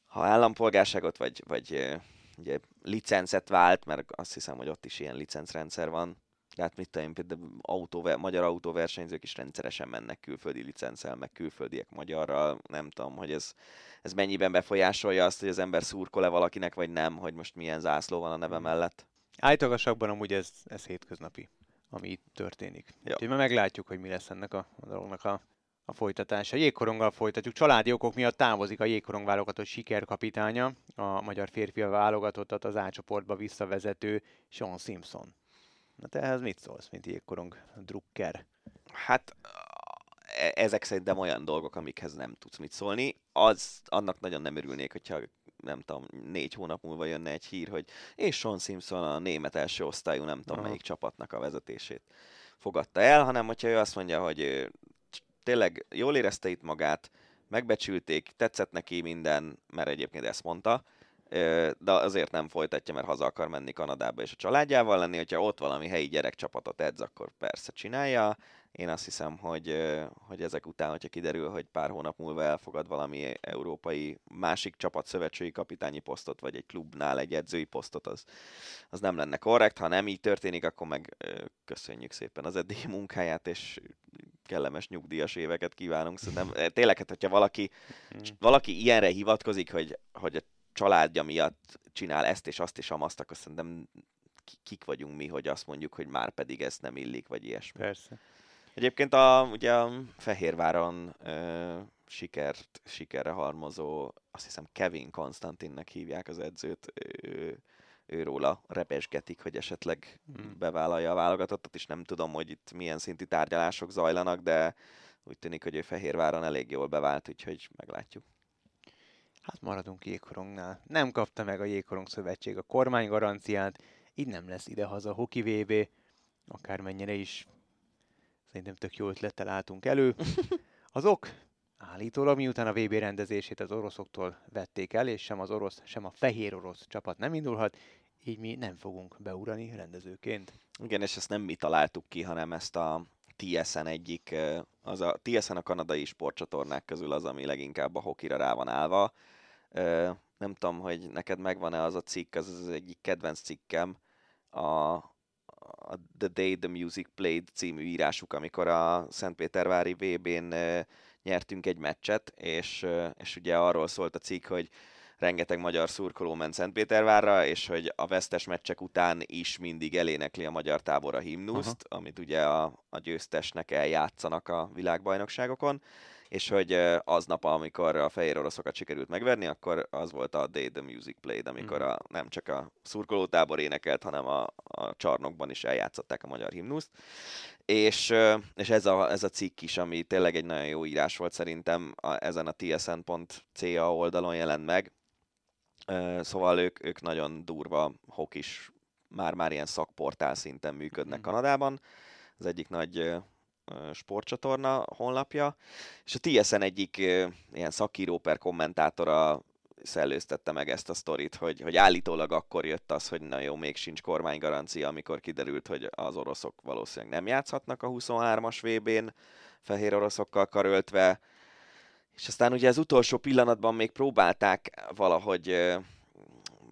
ha állampolgárságot vagy, vagy ugye, licencet vált, mert azt hiszem, hogy ott is ilyen licencrendszer van, hát mit tudom, például autó, magyar autóversenyzők is rendszeresen mennek külföldi licencel, meg külföldiek magyarral, nem tudom, hogy ez, ez mennyiben befolyásolja azt, hogy az ember szurkol-e valakinek, vagy nem, hogy most milyen zászló van a neve mellett. Állítólag amúgy ez, ez hétköznapi, ami itt történik. Ja. Úgyhogy már meglátjuk, hogy mi lesz ennek a, a dolognak a, a folytatása. Jégkoronggal folytatjuk. Családi okok miatt távozik a jégkorong válogatott sikerkapitánya, a magyar férfi válogatottat az A csoportba visszavezető Sean Simpson. Na te ehhez mit szólsz, mint jégkorong drukker? Hát e, ezek szerintem olyan dolgok, amikhez nem tudsz mit szólni. Az, annak nagyon nem örülnék, hogyha nem tudom, négy hónap múlva jönne egy hír, hogy és Sean Simpson a német első osztályú, nem tudom Aha. melyik csapatnak a vezetését fogadta el, hanem hogyha ő azt mondja, hogy ő tényleg jól érezte itt magát, megbecsülték, tetszett neki minden, mert egyébként ezt mondta, de azért nem folytatja, mert haza akar menni Kanadába és a családjával lenni, hogyha ott valami helyi gyerekcsapatot edz, akkor persze csinálja. Én azt hiszem, hogy, hogy ezek után, hogyha kiderül, hogy pár hónap múlva elfogad valami európai másik csapat szövetségi kapitányi posztot, vagy egy klubnál egy edzői posztot, az, az nem lenne korrekt. Ha nem így történik, akkor meg köszönjük szépen az eddigi munkáját, és kellemes nyugdíjas éveket kívánunk. Szerintem tényleg, hát, hogyha valaki, mm. valaki ilyenre hivatkozik, hogy, hogy a családja miatt csinál ezt és azt és amazt, akkor szerintem kik vagyunk mi, hogy azt mondjuk, hogy már pedig ez nem illik, vagy ilyesmi. Persze. Egyébként a, ugye a Fehérváron ö, sikert, sikerre harmozó, azt hiszem Kevin Konstantinnek hívják az edzőt, ő, ő róla repesgetik, hogy esetleg hmm. bevállalja a válogatottat, és nem tudom, hogy itt milyen szintű tárgyalások zajlanak, de úgy tűnik, hogy ő Fehérváron elég jól bevált, úgyhogy meglátjuk. Hát maradunk jégkorongnál. Nem kapta meg a Jégkorong Szövetség a kormány garanciát, így nem lesz idehaza Hoki VB, akármennyire is szerintem tök jó ötlettel álltunk elő. Az ok állítólag miután a VB rendezését az oroszoktól vették el, és sem az orosz, sem a fehér orosz csapat nem indulhat, így mi nem fogunk beurani rendezőként. Igen, és ezt nem mi találtuk ki, hanem ezt a TSN egyik, az a TSN a kanadai sportcsatornák közül az, ami leginkább a hokira rá van állva. Nem tudom, hogy neked megvan-e az a cikk, az az egyik kedvenc cikkem, a, a The Day the Music Played című írásuk, amikor a Szentpétervári VB-n nyertünk egy meccset, és, és ugye arról szólt a cikk, hogy rengeteg magyar szurkoló ment Szentpétervárra, és hogy a vesztes meccsek után is mindig elénekli a magyar tábor a himnuszt, Aha. amit ugye a, a győztesnek eljátszanak a világbajnokságokon, és hogy aznap, amikor a fehér oroszokat sikerült megverni, akkor az volt a Day the Music Played, amikor mhm. a, nem csak a szurkolótábor énekelt, hanem a, a csarnokban is eljátszották a magyar himnuszt. És, és ez, a, ez a cikk is, ami tényleg egy nagyon jó írás volt szerintem, a, ezen a tsn.ca oldalon jelent meg, Szóval ők, ők nagyon durva hokis, már-már ilyen szakportál szinten működnek mm. Kanadában. Az egyik nagy sportcsatorna honlapja, és a TSN egyik ilyen szakíró per kommentátora szellőztette meg ezt a sztorit, hogy, hogy állítólag akkor jött az, hogy na jó, még sincs kormánygarancia, amikor kiderült, hogy az oroszok valószínűleg nem játszhatnak a 23-as VB-n, fehér oroszokkal karöltve, és aztán ugye az utolsó pillanatban még próbálták valahogy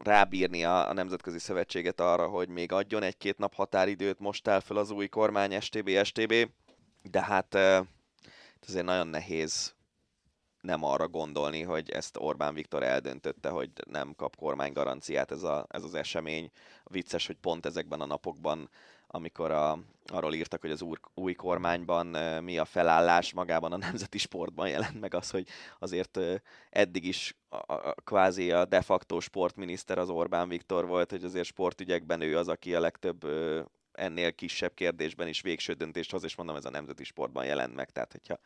rábírni a, a Nemzetközi Szövetséget arra, hogy még adjon egy-két nap határidőt, most el fel az új kormány STB, STB, de hát azért nagyon nehéz nem arra gondolni, hogy ezt Orbán Viktor eldöntötte, hogy nem kap kormánygaranciát ez, a, ez az esemény. Vicces, hogy pont ezekben a napokban, amikor a, arról írtak, hogy az úr, új kormányban mi a felállás, magában a nemzeti sportban jelent meg az, hogy azért eddig is a, a, kvázi a de facto sportminiszter az Orbán Viktor volt, hogy azért sportügyekben ő az, aki a legtöbb ennél kisebb kérdésben is végső döntést hoz, és mondom, ez a nemzeti sportban jelent meg, tehát hogyha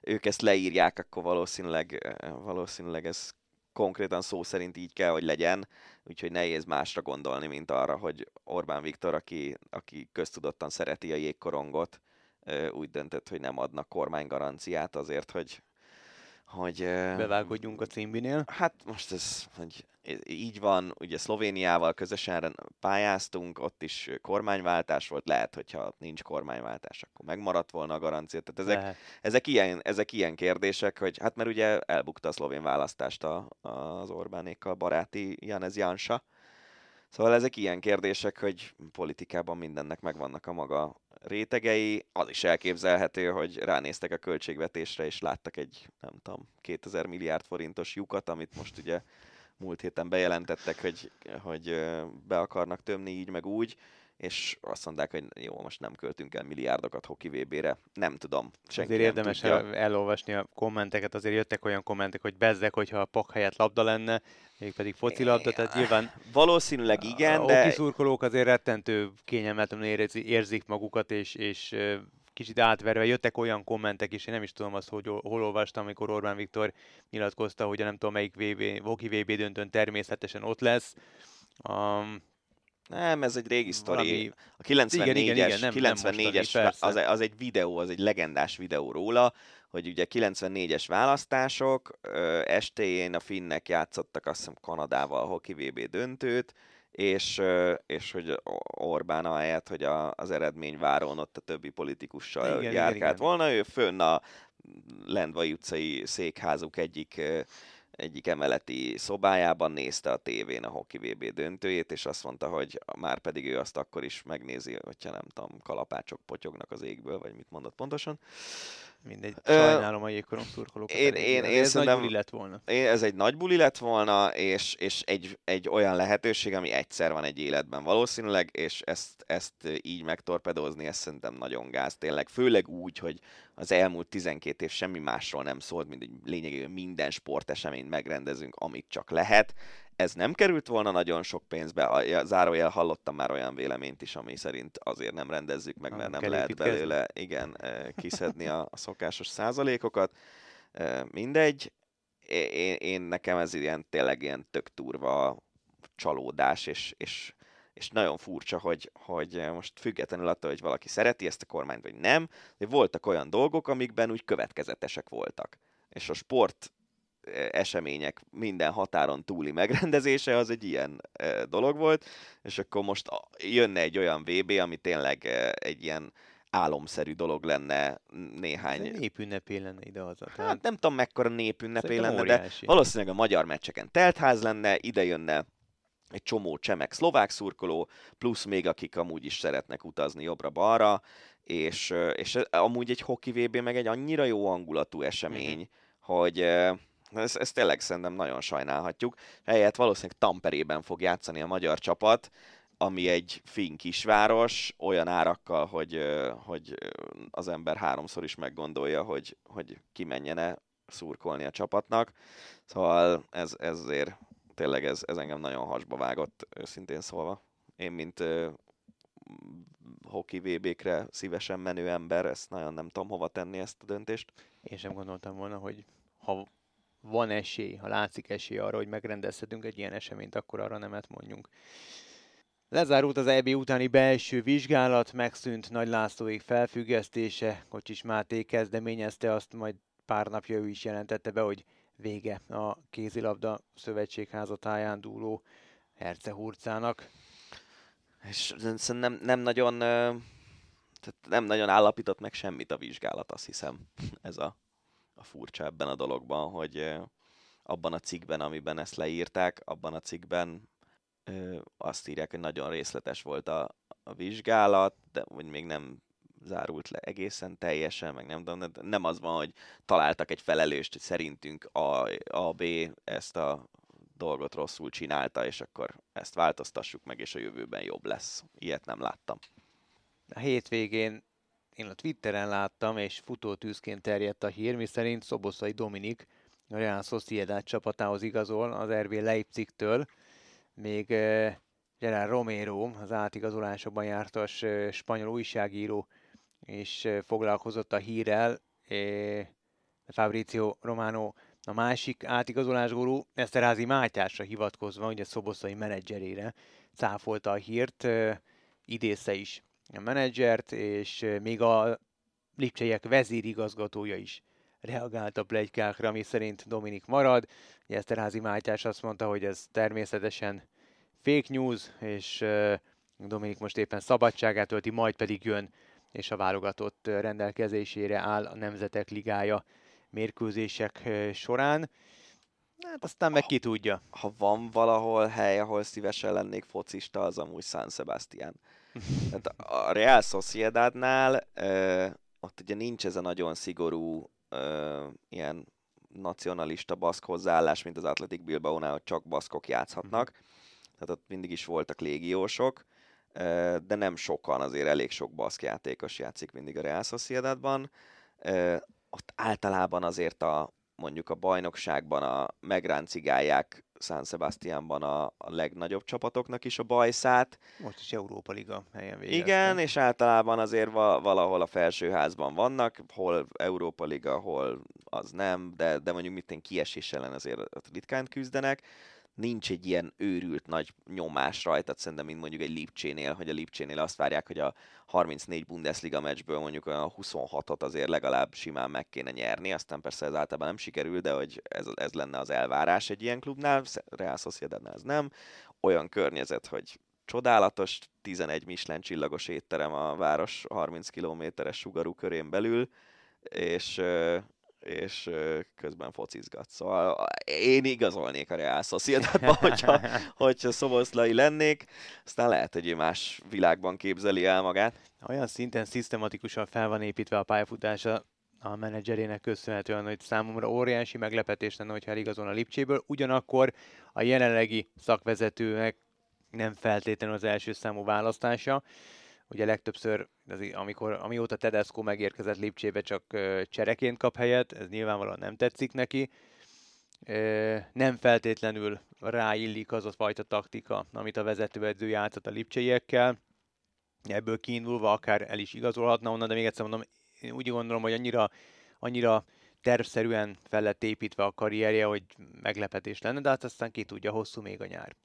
ők ezt leírják, akkor valószínűleg, valószínűleg ez konkrétan szó szerint így kell, hogy legyen, úgyhogy nehéz másra gondolni, mint arra, hogy Orbán Viktor, aki, aki köztudottan szereti a jégkorongot, úgy döntött, hogy nem adnak kormánygaranciát azért, hogy hogy... Bevágódjunk a címbinél. Hát most ez, hogy így van, ugye Szlovéniával közösen pályáztunk, ott is kormányváltás volt, lehet, hogyha nincs kormánywáltás, akkor megmaradt volna a garancia. Tehát ezek, ezek, ilyen, ezek ilyen kérdések, hogy hát mert ugye elbukta a szlovén választást a, az Orbánékkal baráti Janez Jansa, Szóval ezek ilyen kérdések, hogy politikában mindennek megvannak a maga rétegei. Az is elképzelhető, hogy ránéztek a költségvetésre, és láttak egy, nem tudom, 2000 milliárd forintos lyukat, amit most ugye múlt héten bejelentettek, hogy, hogy be akarnak tömni így meg úgy, és azt mondták, hogy jó, most nem költünk el milliárdokat hoki VB-re. Nem tudom. Senki azért érdemes tudja. elolvasni a kommenteket, azért jöttek olyan kommentek, hogy bezzek, hogyha a pak helyett labda lenne, még pedig focilabda, tehát nyilván valószínűleg igen, a de... A szurkolók azért rettentő kényelmetlenül érzik magukat, és, és kicsit átverve. Jöttek olyan kommentek is, én nem is tudom azt, hogy hol olvastam, amikor Orbán Viktor nyilatkozta, hogy nem tudom melyik VB, Voki VB döntőn természetesen ott lesz. Um, nem, ez egy régi sztori. A 94-es, igen, igen, igen, nem, 94-es nem az, az egy videó, az egy legendás videó róla, hogy ugye 94-es választások, estéjén a finnek játszottak azt hiszem Kanadával a Hockey VB döntőt, és, és hogy Orbán ahelyett, hogy a, az eredményváron ott a többi politikussal igen, járkált igen, igen. volna, ő fönn a Lendvai utcai székházuk egyik egyik emeleti szobájában nézte a tévén a Hockey VB döntőjét, és azt mondta, hogy már pedig ő azt akkor is megnézi, hogyha nem tudom, kalapácsok potyognak az égből, vagy mit mondott pontosan. Mindegy, sajnálom a jégkorong szurkolókat. Én, én, én ez nagy buli lett volna. Én, ez egy nagy buli lett volna, és, és egy, egy olyan lehetőség, ami egyszer van egy életben valószínűleg, és ezt, ezt így megtorpedózni, ez szerintem nagyon gáz tényleg. Főleg úgy, hogy az elmúlt 12 év semmi másról nem szólt, mint hogy lényegében minden sporteseményt megrendezünk, amit csak lehet. Ez nem került volna nagyon sok pénzbe, zárójel hallottam már olyan véleményt is, ami szerint azért nem rendezzük meg, mert nem, nem lehet belőle igen, e, kiszedni a, a szokásos százalékokat. E, mindegy, én, én nekem ez ilyen tényleg ilyen tök turva csalódás, és, és, és nagyon furcsa, hogy, hogy most függetlenül attól, hogy valaki szereti ezt a kormányt, vagy nem, de voltak olyan dolgok, amikben úgy következetesek voltak. És a sport események minden határon túli megrendezése, az egy ilyen dolog volt, és akkor most jönne egy olyan VB, ami tényleg egy ilyen álomszerű dolog lenne néhány... Ez népünnepé lenne ide az. Hát nem tudom mekkora népünnepé lenne, de valószínűleg a magyar meccseken teltház lenne, ide jönne egy csomó csemek szlovák szurkoló, plusz még akik amúgy is szeretnek utazni jobbra-balra, és, és amúgy egy hoki VB meg egy annyira jó hangulatú esemény, mm-hmm. hogy ezt, ezt tényleg szerintem nagyon sajnálhatjuk. Helyett valószínűleg Tamperében fog játszani a magyar csapat, ami egy finn kisváros, olyan árakkal, hogy, hogy az ember háromszor is meggondolja, hogy, hogy kimenjene szurkolni a csapatnak. Szóval ez, ez azért tényleg ez, ez engem nagyon hasba vágott, őszintén szólva. Én, mint uh, hoki VB-kre szívesen menő ember, ezt nagyon nem tudom hova tenni ezt a döntést. Én sem gondoltam volna, hogy ha van esély, ha látszik esély arra, hogy megrendezhetünk egy ilyen eseményt, akkor arra nemet mondjunk. Lezárult az EB utáni belső vizsgálat, megszűnt Nagy Lászlóék felfüggesztése, Kocsis Máté kezdeményezte azt, majd pár napja ő is jelentette be, hogy vége a kézilabda szövetség házatáján dúló hercehurcának. És szerintem nem, nem nagyon tehát nem nagyon állapított meg semmit a vizsgálat, azt hiszem. Ez a, a furcsa ebben a dologban, hogy abban a cikkben, amiben ezt leírták, abban a cikkben azt írják, hogy nagyon részletes volt a, a vizsgálat, de hogy még nem zárult le egészen teljesen, meg nem tudom, nem az van, hogy találtak egy felelőst, hogy szerintünk a, a B ezt a dolgot rosszul csinálta, és akkor ezt változtassuk meg, és a jövőben jobb lesz. Ilyet nem láttam. A hétvégén én a Twitteren láttam, és futótűzként terjedt a hír, miszerint Szoboszai Dominik a Real Sociedad csapatához igazol az RB Leipzigtől, még Gerard Romero, az átigazolásokban jártas spanyol újságíró és foglalkozott a hírrel, Fabrizio Romano a másik átigazolás gurú Eszterházi Mátyásra hivatkozva, ugye Szoboszai menedzserére cáfolta a hírt, idézze is a menedzsert, és még a Lipcseiek vezérigazgatója is reagált a plegykákra, ami szerint Dominik marad. Ugye Eszterházi Mátyás azt mondta, hogy ez természetesen fake news, és Dominik most éppen szabadságát tölti, majd pedig jön, és a válogatott rendelkezésére áll a Nemzetek Ligája mérkőzések során. Hát aztán meg ki tudja. Ha van valahol hely, ahol szívesen lennék focista, az amúgy San Sebastian. Tehát a Real Sociedadnál euh, ott ugye nincs ez a nagyon szigorú ilyen nacionalista baszk hozzáállás, mint az Athletic Bilbao-nál, hogy csak baszkok játszhatnak. Tehát ott mindig is voltak légiósok, de nem sokan, azért elég sok baszk játékos játszik mindig a Real Sociedadban ott általában azért a mondjuk a bajnokságban a megráncigálják San Sebastianban a, a legnagyobb csapatoknak is a bajszát. Most is Európa Liga helyen végezte. Igen, és általában azért valahol a felsőházban vannak, hol Európa Liga, hol az nem, de, de mondjuk mitten kiesés ellen azért ritkán küzdenek nincs egy ilyen őrült nagy nyomás rajta, szerintem, mint mondjuk egy Lipcsénél, hogy a Lipcsénél azt várják, hogy a 34 Bundesliga meccsből mondjuk a 26-ot azért legalább simán meg kéne nyerni, aztán persze ez általában nem sikerül, de hogy ez, ez lenne az elvárás egy ilyen klubnál, Real Sociedadnál ez nem. Olyan környezet, hogy csodálatos, 11 Michelin csillagos étterem a város 30 kilométeres sugarú körén belül, és és közben focizgat. Szóval én igazolnék a Real Sociedadba, hogyha, hogyha szoboszlai lennék, aztán lehet, hogy más világban képzeli el magát. Olyan szinten szisztematikusan fel van építve a pályafutása a menedzserének köszönhetően, hogy számomra óriási meglepetés lenne, hogyha eligazol a Lipcséből, ugyanakkor a jelenlegi szakvezetőnek nem feltétlenül az első számú választása. Ugye legtöbbször, amikor, amióta Tedesco megérkezett Lipcsébe, csak csereként kap helyet, ez nyilvánvalóan nem tetszik neki. Nem feltétlenül ráillik az a fajta taktika, amit a vezetőedző játszott a lipcseiekkel. Ebből kiindulva akár el is igazolhatna onnan, de még egyszer mondom, én úgy gondolom, hogy annyira, annyira tervszerűen fel lett építve a karrierje, hogy meglepetés lenne, de hát aztán ki tudja, hosszú még a nyár.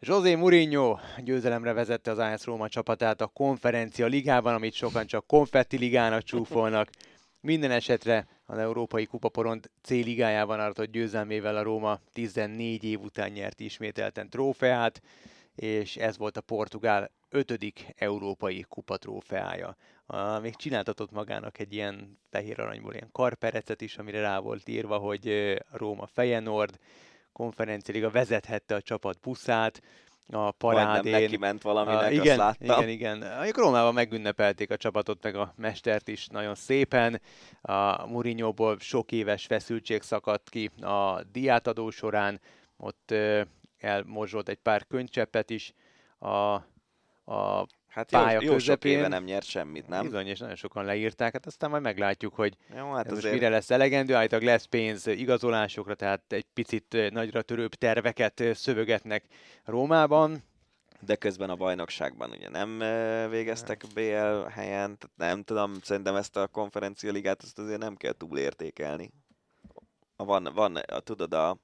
José Mourinho győzelemre vezette az AS Róma csapatát a konferencia ligában, amit sokan csak konfetti ligának csúfolnak. Minden esetre az Európai Kupaporont C ligájában aratott győzelmével a Róma 14 év után nyert ismételten trófeát, és ez volt a Portugál ötödik európai kupatrófeája. Uh, még csináltatott magának egy ilyen fehér aranyból ilyen karperecet is, amire rá volt írva, hogy Róma Fejenord, konferenciáliga vezethette a csapat buszát, a parádén. Majdnem neki ment valaminek, a, igen, azt láttam. Igen, igen. A Rómában megünnepelték a csapatot, meg a mestert is nagyon szépen. A Mourinho-ból sok éves feszültség szakadt ki a diátadó során, ott elmorzsolt egy pár könycseppet is a, a Hát pálya jó, jó sok közepén. éve nem nyert semmit, nem? Bizony, és nagyon sokan leírták, hát aztán majd meglátjuk, hogy Jó, hát ez most azért... mire lesz elegendő, állítólag lesz pénz igazolásokra, tehát egy picit nagyra törőbb terveket szövögetnek Rómában. De közben a bajnokságban ugye nem végeztek BL helyen, tehát nem tudom, szerintem ezt a konferencia ligát ezt azért nem kell túlértékelni. Van, van a, tudod, a,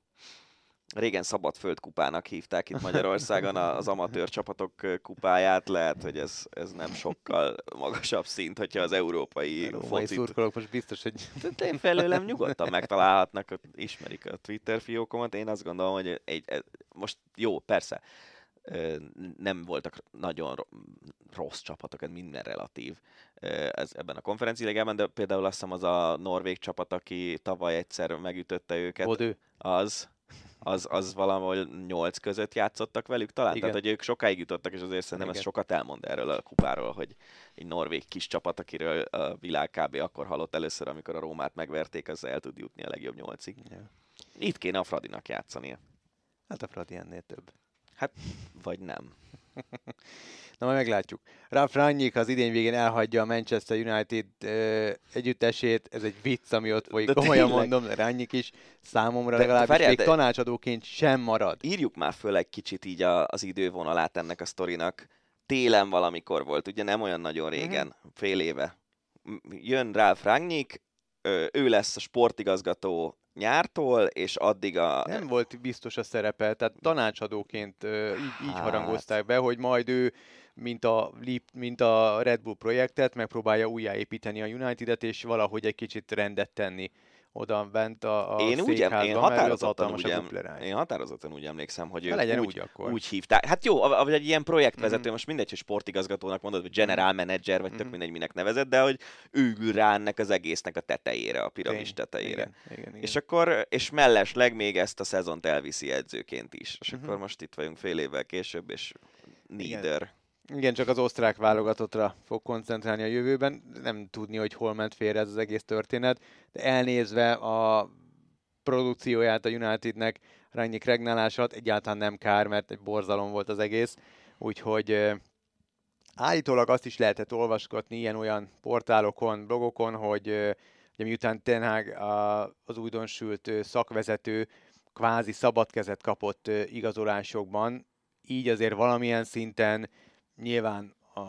régen Szabadföld kupának hívták itt Magyarországon az amatőr csapatok kupáját, lehet, hogy ez, ez nem sokkal magasabb szint, hogyha az európai Római focit... szurkolók most biztos, hogy De Én felőlem nyugodtan megtalálhatnak, ismerik a Twitter fiókomat. Én azt gondolom, hogy egy, egy, most jó, persze, nem voltak nagyon ro- rossz csapatok, ez minden relatív ez, ebben a konferenciáligában, de például azt hiszem az a norvég csapat, aki tavaly egyszer megütötte őket, Bodő. az, az, az valahol nyolc között játszottak velük talán? Igen. Tehát, hogy ők sokáig jutottak, és azért szerintem ez Igen. sokat elmond erről a kupáról, hogy egy norvég kis csapat, akiről a világ kb. akkor hallott először, amikor a Rómát megverték, az el tud jutni a legjobb nyolcig. Ja. Itt kéne a Fradinak játszania. Hát a Fradi ennél több. Vagy nem. Na majd meglátjuk. Ralf Rangnick az idén végén elhagyja a Manchester United ö, együttesét, ez egy vicc, ami ott folyik, De komolyan tényleg. mondom, Rangnick is számomra De- legalábbis várjál, még de- tanácsadóként sem marad. Írjuk már föl egy kicsit így a, az idővonalát ennek a sztorinak. Télen valamikor volt, ugye nem olyan nagyon régen, Mhm. fél éve. Jön Ralf Rangnick, ő lesz a sportigazgató nyártól, és addig a... Nem volt biztos a szerepe, tehát tanácsadóként így, így Hát. harangozták be, hogy majd ő, mint a, mint a Red Bull projektet, megpróbálja újjáépíteni a United-et, és valahogy egy kicsit rendet tenni oda bent a, a én úgy, em- én ő határozottan úgy, em- én határozottan úgy emlékszem, hogy ők legyen úgy, úgy akkor. úgy hívták. Hát jó, vagy egy ilyen projektvezető, Mhm. most mindegy, hogy sportigazgatónak mondod, vagy general manager, vagy tök Mhm. mindegy, minek nevezed, de hogy ő ül rá ennek az egésznek a tetejére, a piramis tetejére. Igen, igen, igen. És akkor, és mellesleg még ezt a szezont elviszi edzőként is. És Mhm. akkor most itt vagyunk fél évvel később, és neither. Igen, csak az osztrák válogatottra fog koncentrálni a jövőben. Nem tudni, hogy hol ment félre ez az egész történet, de elnézve a produkcióját a Unitednek Rangnick regnálása alatt egyáltalán nem kár, mert egy borzalom volt az egész. Úgyhogy állítólag azt is lehetett olvasgatni ilyen-olyan portálokon, blogokon, hogy ugye miután Ten Hag az újdonsült szakvezető kvázi szabad kezet kapott igazolásokban, így azért valamilyen szinten nyilván a,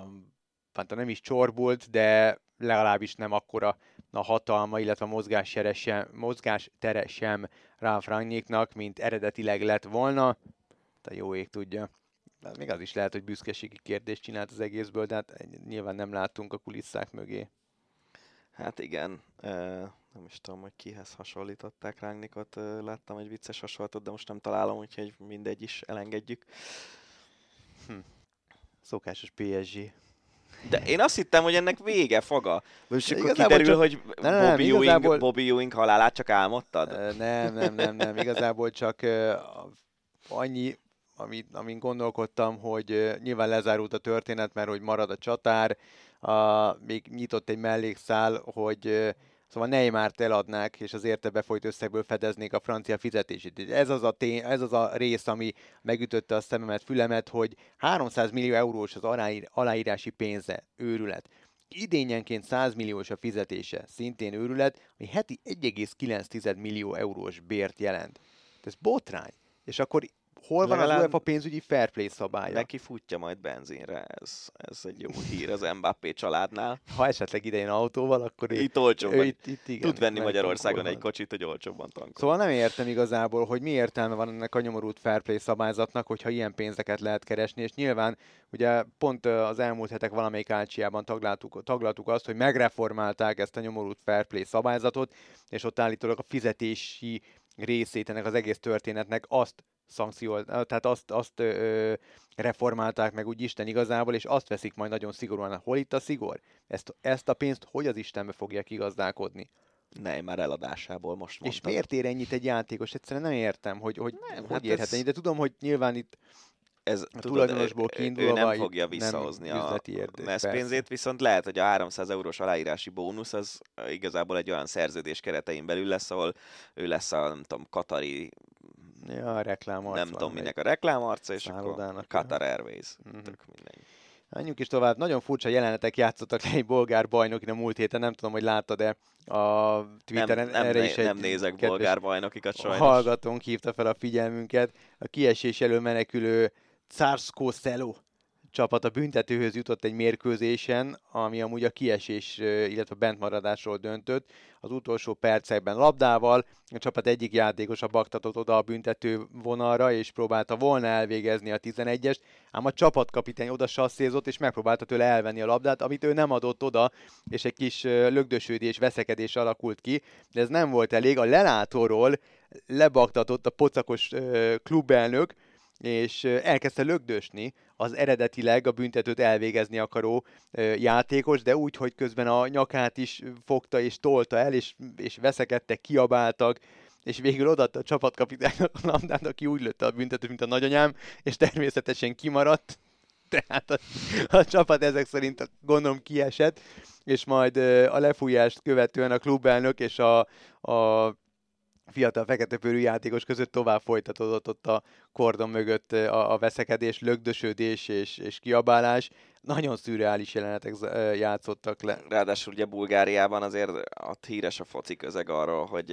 hát nem is csorbult, de legalábbis nem akkora a hatalma, illetve a mozgástere sem, mozgástere sem Ralf Rangnicknak, mint eredetileg lett volna. De jó ég tudja. De még az is lehet, hogy büszkeségi kérdést csinált az egészből, de hát nyilván nem láttunk a kulisszák mögé. Hát igen, nem is tudom, hogy kihez hasonlították Rangnickot, láttam egy vicces hasonlatot, de most nem találom, úgyhogy mindegy is elengedjük. Szokásos PSG. De én azt hittem, hogy ennek vége, faga. És akkor igazából kiderül, csak- hogy Nem, nem, Bobby, Ewing, igazából- Bobby Ewing halálát csak álmodtad? Nem, nem, nem, nem. Igazából csak annyi, amit, amin gondolkodtam, hogy nyilván lezárult a történet, mert hogy marad a csatár, a, még nyitott egy mellékszál, hogy szóval Neymart eladnák, és az érte befolyt összegből fedeznék a francia fizetését. És Ez az a, tény, ez az a rész, ami megütötte a szememet, fülemet, hogy 300 millió eurós az aláír, aláírási pénze, őrület idényenként 100 milliós a fizetése, szintén őrület, ami heti 1,9 millió eurós bért jelent. Ez botrány. És akkor hol van az UEFA pénzügyi fair play szabálya? Neki futja majd benzinre, ez, ez egy jó hír az Mbappé családnál. Ha esetleg idején autóval, akkor Itt olcsóbban ő itt, itt igen, tud venni Magyarországon egy kocsit, hogy olcsóbban tankol. Szóval nem értem igazából, hogy mi értelme van ennek a nyomorult fair play szabályzatnak, hogyha ilyen pénzeket lehet keresni, és nyilván ugye pont az elmúlt hetek valamelyik álcsiában taglaltuk, taglaltuk azt, hogy megreformálták ezt a nyomorult fair play szabályzatot, és ott állítólag a fizetési részét ennek az egész történetnek azt szankciólt, tehát azt, azt ö, reformálták meg úgy Isten igazából, és azt veszik majd nagyon szigorúan. Hol itt a szigor? Ezt, ezt a pénzt hogy az Istenbe fogják igazdálkodni? Ne, már eladásából most És mondtam. miért ér ennyit egy játékos? Egyszerűen nem értem, hogy, hogy Nem, nem, hogy hát érhet ez- ennyit. De tudom, hogy nyilván itt ez, a tulajdonosból ő- ő kiindulva nem fogja nem visszahozni a MESZ persze. pénzét, viszont lehet, hogy a 300 eurós aláírási bónusz az igazából egy olyan szerződés keretein belül lesz, ahol ő lesz a, nem tudom, Katari, ja, a reklám arc nem tudom minek a reklámarca, és akkor szállodának, Qatar Airways. Mhm. Tök mindegy. Menjünk is tovább. Nagyon furcsa jelenetek játszottak le egy bolgár bajnokin a múlt héten. Nem tudom, hogy láttad-e a Twitteren. nem, nem, Erre is egy nem nézek bolgár bajnokikat sajnos. hallgatónk hívta fel a figyelmünket. A kiesés elől menekülő Czarsko Szelo csapat a büntetőhöz jutott egy mérkőzésen, ami amúgy a kiesés, illetve bentmaradásról döntött. Az utolsó percekben labdával a csapat egyik játékosa baktatott oda a büntető vonalra, és próbálta volna elvégezni a 11-est, ám a csapatkapitány oda sasszézott, és megpróbálta tőle elvenni a labdát, amit ő nem adott oda, és egy kis lögdösődés, veszekedés alakult ki, de ez nem volt elég. A lelátóról lebaktatott a pocakos klubelnök, és elkezdte lögdösni az eredetileg a büntetőt elvégezni akaró játékos, de úgy, hogy közben a nyakát is fogta és tolta el, és, és veszekedtek, kiabáltak, és végül odaadta a csapatkapitánynak a labdát, aki úgy lőtte a büntetőt, mint a nagyanyám, és természetesen kimaradt, tehát a, a csapat ezek szerint gondolom kiesett, és majd a lefújást követően a klubelnök és a, a fiatal feketepőrű játékos között tovább folytatódott ott a kordon mögött a, a veszekedés, lögdösödés és, és kiabálás. Nagyon szürreális jelenetek játszottak le. Ráadásul ugye Bulgáriában azért ott híres a foci közeg arról, hogy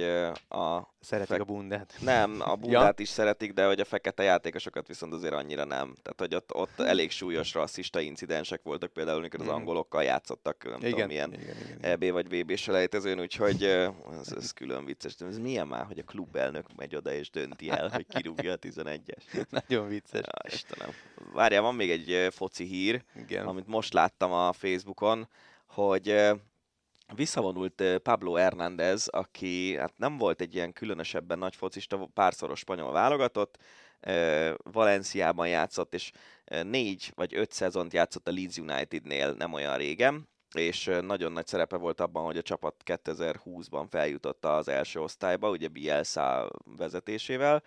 a... Szeretik fe... a bundát. Nem, a bundát ja. is szeretik, de hogy a fekete játékosokat viszont azért annyira nem. Tehát, hogy ott, ott elég súlyos rasszista incidensek voltak például, amikor az mhm. angolokkal játszottak, nem igen, tudom, milyen igen, igen, igen. EB vagy VB selejtezőn, úgyhogy ez, ez külön vicces. De ez milyen már, hogy a klubelnök megy oda és dönti el, hogy kirúgja a 11-es. Nagyon vicces. Ja, Istenem. Várjál, van még egy foci hír. Igen. amit most láttam a Facebookon, hogy visszavonult Pablo Hernández, aki hát nem volt egy ilyen különösebben nagy focista, párszoros spanyol válogatott, Valenciában játszott, és négy vagy öt szezont játszott a Leeds Unitednél nem olyan régen, és nagyon nagy szerepe volt abban, hogy a csapat 2020-ban feljutott az első osztályba, ugye Bielsa vezetésével,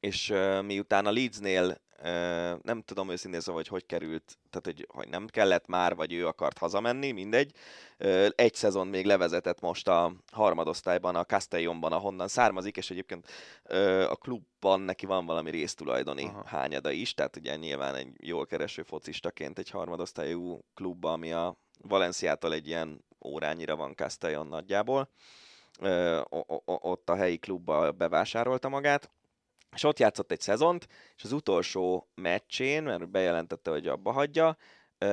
és miután a Leedsnél nem tudom őszintén szóval, hogy hogy került, tehát hogy, hogy nem kellett már, vagy ő akart hazamenni, mindegy. Egy szezon még levezetett most a harmadosztályban, a Castellonban, ahonnan származik, és egyébként a klubban neki van valami résztulajdoni Aha. hányada is, tehát ugye nyilván egy jól kereső focistaként egy harmadosztályú klubban, ami a Valenciától egy ilyen órányira van Castellon nagyjából. Ott a helyi klubba bevásárolta magát, és ott játszott egy szezont, és az utolsó meccsén, mert bejelentette, hogy abba hagyja,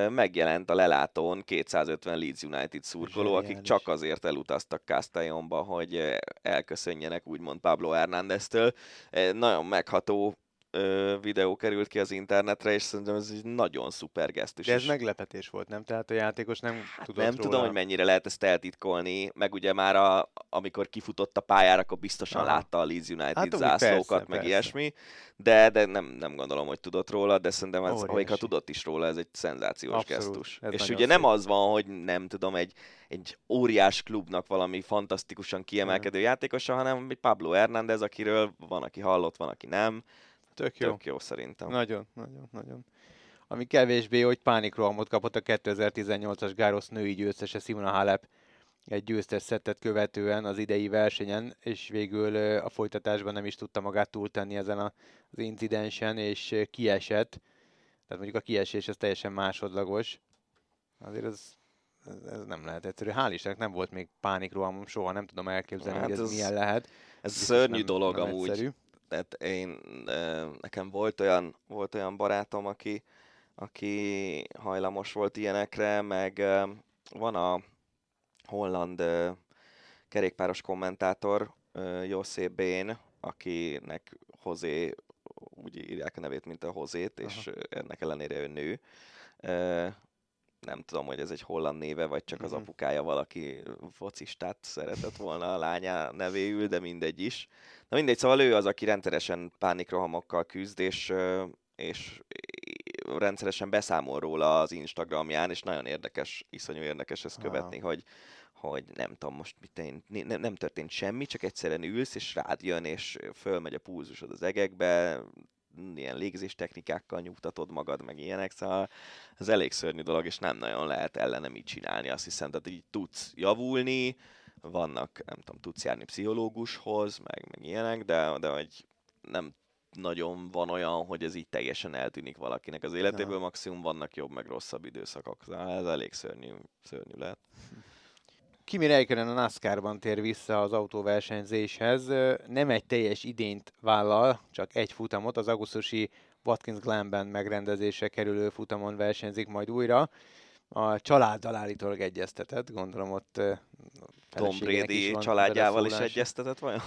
megjelent a lelátón 250 Leeds United szurkoló, akik csak azért elutaztak Castellonba, hogy elköszönjenek úgymond Pablo Hernándeztől. Nagyon megható ö, videó került ki az internetre, és szerintem ez egy nagyon szuper gesztus. De ez is. meglepetés volt, nem? Tehát a játékos nem hát tudott Nem róla. tudom, hogy mennyire lehet ezt eltitkolni, meg ugye már a, amikor kifutott a pályára, akkor biztosan Aha. látta a Leeds United hát, zászlókat, persze, meg persze. ilyesmi, de, de nem, nem gondolom, hogy tudott róla, de szerintem ez, ha tudott is róla, ez egy szenzációs Abszolút, gesztus. És ugye szép. nem az van, hogy nem tudom, egy, egy óriás klubnak valami fantasztikusan kiemelkedő játékosa, hanem egy Pablo Hernández, akiről van, aki hallott, van, aki nem Tök jó. Tök jó szerintem. Nagyon, nagyon, nagyon. Ami kevésbé, hogy pánikrohamot kapott a 2018-as Gárosz női győztese Simona Halep egy győztes szettet követően az idei versenyen, és végül a folytatásban nem is tudta magát túltenni ezen az incidensen, és kiesett. Tehát mondjuk a kiesés ez teljesen másodlagos. Azért ez, ez, ez nem lehet egyszerű. Hál' Istennek nem volt még pánikrohamom soha, nem tudom elképzelni, hát hogy ez, ez milyen lehet. Ez szörnyű nem, dolog nem amúgy. Egyszerű tehát én, nekem volt olyan, volt olyan barátom, aki, aki hajlamos volt ilyenekre, meg van a holland kerékpáros kommentátor, José Bén, akinek Hozé, úgy írják a nevét, mint a Hozét, Aha. és ennek ellenére ő nő. Nem tudom, hogy ez egy holland néve, vagy csak az mhm. apukája valaki focistát szeretett volna a lánya nevéül, de mindegy is. Na mindegy, szóval ő az, aki rendszeresen pánikrohamokkal küzd, és, és rendszeresen beszámol róla az Instagramján, és nagyon érdekes, iszonyú érdekes ezt követni, hogy, hogy nem tudom, most mit én, nem, nem történt semmi, csak egyszerűen ülsz, és rád jön, és fölmegy a púzusod az egekbe, ilyen légzés technikákkal nyugtatod magad, meg ilyenek, szóval ez elég szörnyű dolog, és nem nagyon lehet ellene mit csinálni, azt hiszem, tehát így tudsz javulni, vannak, nem tudom, tudsz járni pszichológushoz, meg, meg ilyenek, de, de hogy nem nagyon van olyan, hogy ez így teljesen eltűnik valakinek az életéből, maximum vannak jobb, meg rosszabb időszakok. Ez elég szörnyű, szörnyű lehet. Kimi Räikkönen a NASCAR-ban tér vissza az autóversenyzéshez. Nem egy teljes idényt vállal, csak egy futamot. Az augusztusi Watkins Glenben megrendezésre kerülő futamon versenyzik majd újra. A családdal állítólag egyeztetett, gondolom ott Tom Brady családjával is egyeztetett vajon?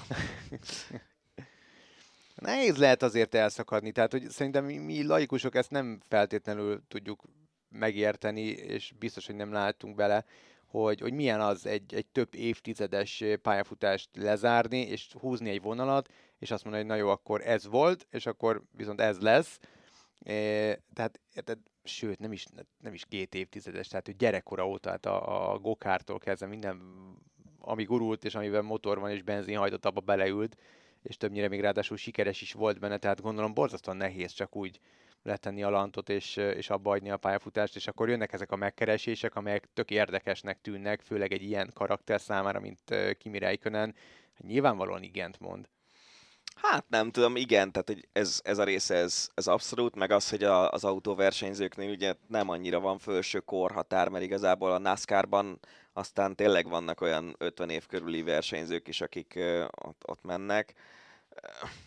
Nehéz lehet azért elszakadni, tehát hogy szerintem mi, mi laikusok ezt nem feltétlenül tudjuk megérteni, és biztos, hogy nem látunk bele, hogy, hogy milyen az egy, egy több évtizedes pályafutást lezárni, és húzni egy vonalat, és azt mondani, hogy na jó, akkor ez volt, és akkor viszont ez lesz. É, tehát, érted, sőt, nem is, nem is két évtizedes, tehát hogy gyerekkora óta, tehát a, a gokártól kezdve minden, ami gurult, és amiben motor van, és benzin hajtott, abba beleült, és többnyire még ráadásul sikeres is volt benne, tehát gondolom borzasztóan nehéz csak úgy letenni a lantot és, és abba adni a pályafutást, és akkor jönnek ezek a megkeresések, amelyek tök érdekesnek tűnnek, főleg egy ilyen karakter számára, mint Kimi Räikkönen. Nyilvánvalóan igent mond. Hát nem tudom, igen, tehát hogy ez, ez a része, ez, ez abszolút, meg az, hogy a, az autóversenyzőknél ugye nem annyira van felső korhatár, mert igazából a NASCAR-ban aztán tényleg vannak olyan 50 év körüli versenyzők is, akik uh, ott, ott mennek.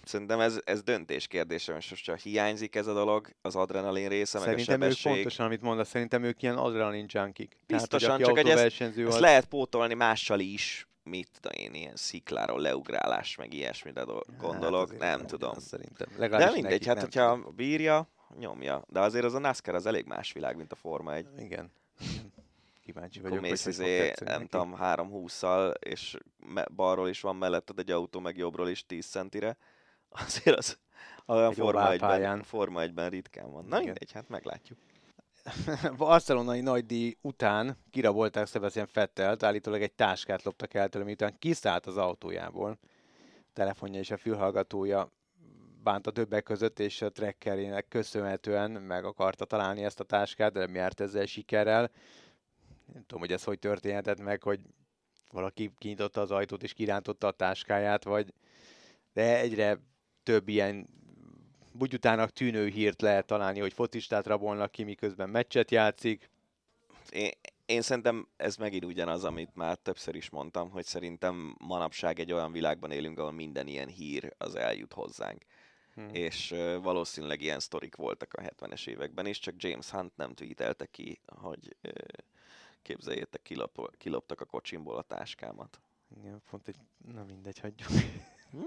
Szerintem ez, ez döntés kérdése, most csak hiányzik ez a dolog, az adrenalin része, szerintem meg a sebesség. ők pontosan, amit mondasz, szerintem ők ilyen adrenalin junkik. Biztosan, Tehát, csak egy ezt, ezt lehet pótolni mással is, mit tudom én, ilyen szikláról leugrálás, meg ilyesmire gondolok, hát nem tudom. Szerintem. De mindegy, hát hogyha bírja, nyomja. De azért az a NASCAR az elég más világ, mint a Forma 1. Igen. Kíváncsi vagyok, Akkor mész izé, nem tudom, 3-20-szal, és balról is van melletted egy autó, meg jobbról is 10 centire. Azért az a Forma 1-ben, Forma 1-ben ritkán van. Na mindegy, hát meglátjuk. barcelonai nagydíj után kirabolták Sebastian Fettelt, állítólag egy táskát loptak el tőle, miután kiszállt az autójából. A telefonja és a fülhallgatója bánta többek között, és a trekkerének köszönhetően meg akarta találni ezt a táskát, de nem járt ezzel sikerrel. Nem tudom, hogy ez hogy történhetett meg, hogy valaki kinyitotta az ajtót és kirántotta a táskáját, vagy de egyre több ilyen bugyutának tűnő hírt lehet találni, hogy fotistát rabolnak ki, miközben meccset játszik. Én, én szerintem ez megint ugyanaz, amit már többször is mondtam, hogy szerintem manapság egy olyan világban élünk, ahol minden ilyen hír az eljut hozzánk. Hmm. És uh, valószínűleg ilyen sztorik voltak a 70-es években is, csak James Hunt nem tweetelte ki, hogy uh, képzeljétek, kilop, kiloptak a kocsimból a táskámat. Igen, pont egy, na mindegy, hagyjuk. Hm?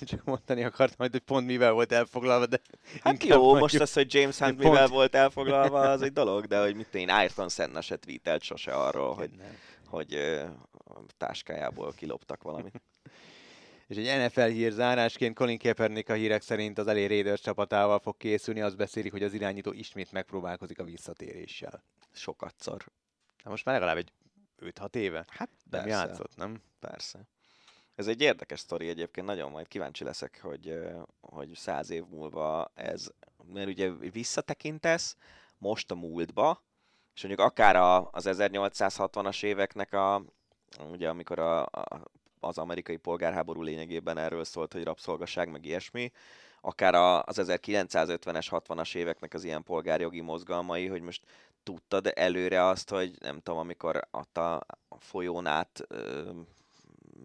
Csak mondani akartam, hogy pont mivel volt elfoglalva, de... Hát jó, mondjuk, most az, hogy James Hunt mivel pont... volt elfoglalva, az egy dolog, de hogy mit én, Ayrton Senna se tweetelt sose arról, hogy, hogy uh, táskájából kiloptak valamit. És egy NFL hír zárásként Colin Kaepernick a hírek szerint az elé Raiders csapatával fog készülni, azt beszélik, hogy az irányító ismét megpróbálkozik a visszatéréssel. Sokatszor. Na most már legalább egy 5-6 éve? Hát nem persze. játszott, nem? Persze. Ez egy érdekes sztori egyébként, nagyon majd kíváncsi leszek, hogy, hogy száz év múlva ez, mert ugye visszatekintesz most a múltba, és mondjuk akár a, az 1860-as éveknek a, ugye amikor a, a, az amerikai polgárháború lényegében erről szólt, hogy rabszolgaság, meg ilyesmi, akár a, az 1950-es, 60-as éveknek az ilyen polgárjogi mozgalmai, hogy most tudtad előre azt, hogy nem tudom, amikor ott a folyón át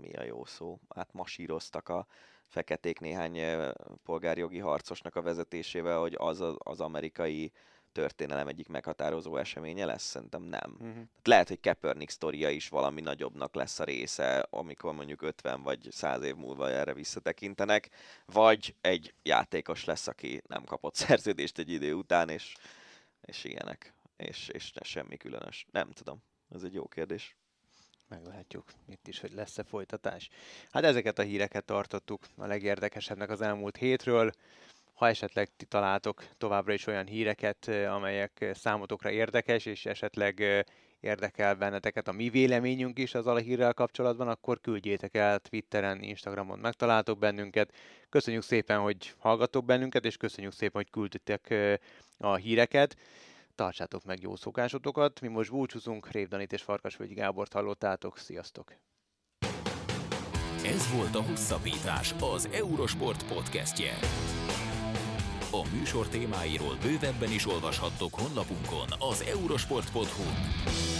mi a jó szó, hát masíroztak a feketék néhány polgárjogi harcosnak a vezetésével, hogy az az amerikai történelem egyik meghatározó eseménye lesz? Szerintem nem. Uh-huh. Lehet, hogy Kaepernick sztoria is valami nagyobbnak lesz a része, amikor mondjuk 50 vagy 100 év múlva erre visszatekintenek, vagy egy játékos lesz, aki nem kapott szerződést egy idő után, és, és ilyenek. És, és ne semmi különös. Nem tudom. Ez egy jó kérdés meglátjuk itt is, hogy lesz-e folytatás. Hát ezeket a híreket tartottuk a legérdekesebbnek az elmúlt hétről. Ha esetleg ti találtok továbbra is olyan híreket, amelyek számotokra érdekes, és esetleg érdekel benneteket a mi véleményünk is az alahírrel kapcsolatban, akkor küldjétek el Twitteren, Instagramon megtaláltok bennünket. Köszönjük szépen, hogy hallgatok bennünket, és köszönjük szépen, hogy küldtetek a híreket tartsátok meg jó szokásotokat. Mi most búcsúzunk, Rév Danit és Farkasvölgyi Gábort hallottátok. Sziasztok! Ez volt a Hosszabbítás, az Eurosport podcastje. A műsor témáiról bővebben is olvashattok honlapunkon az eurosport.hu.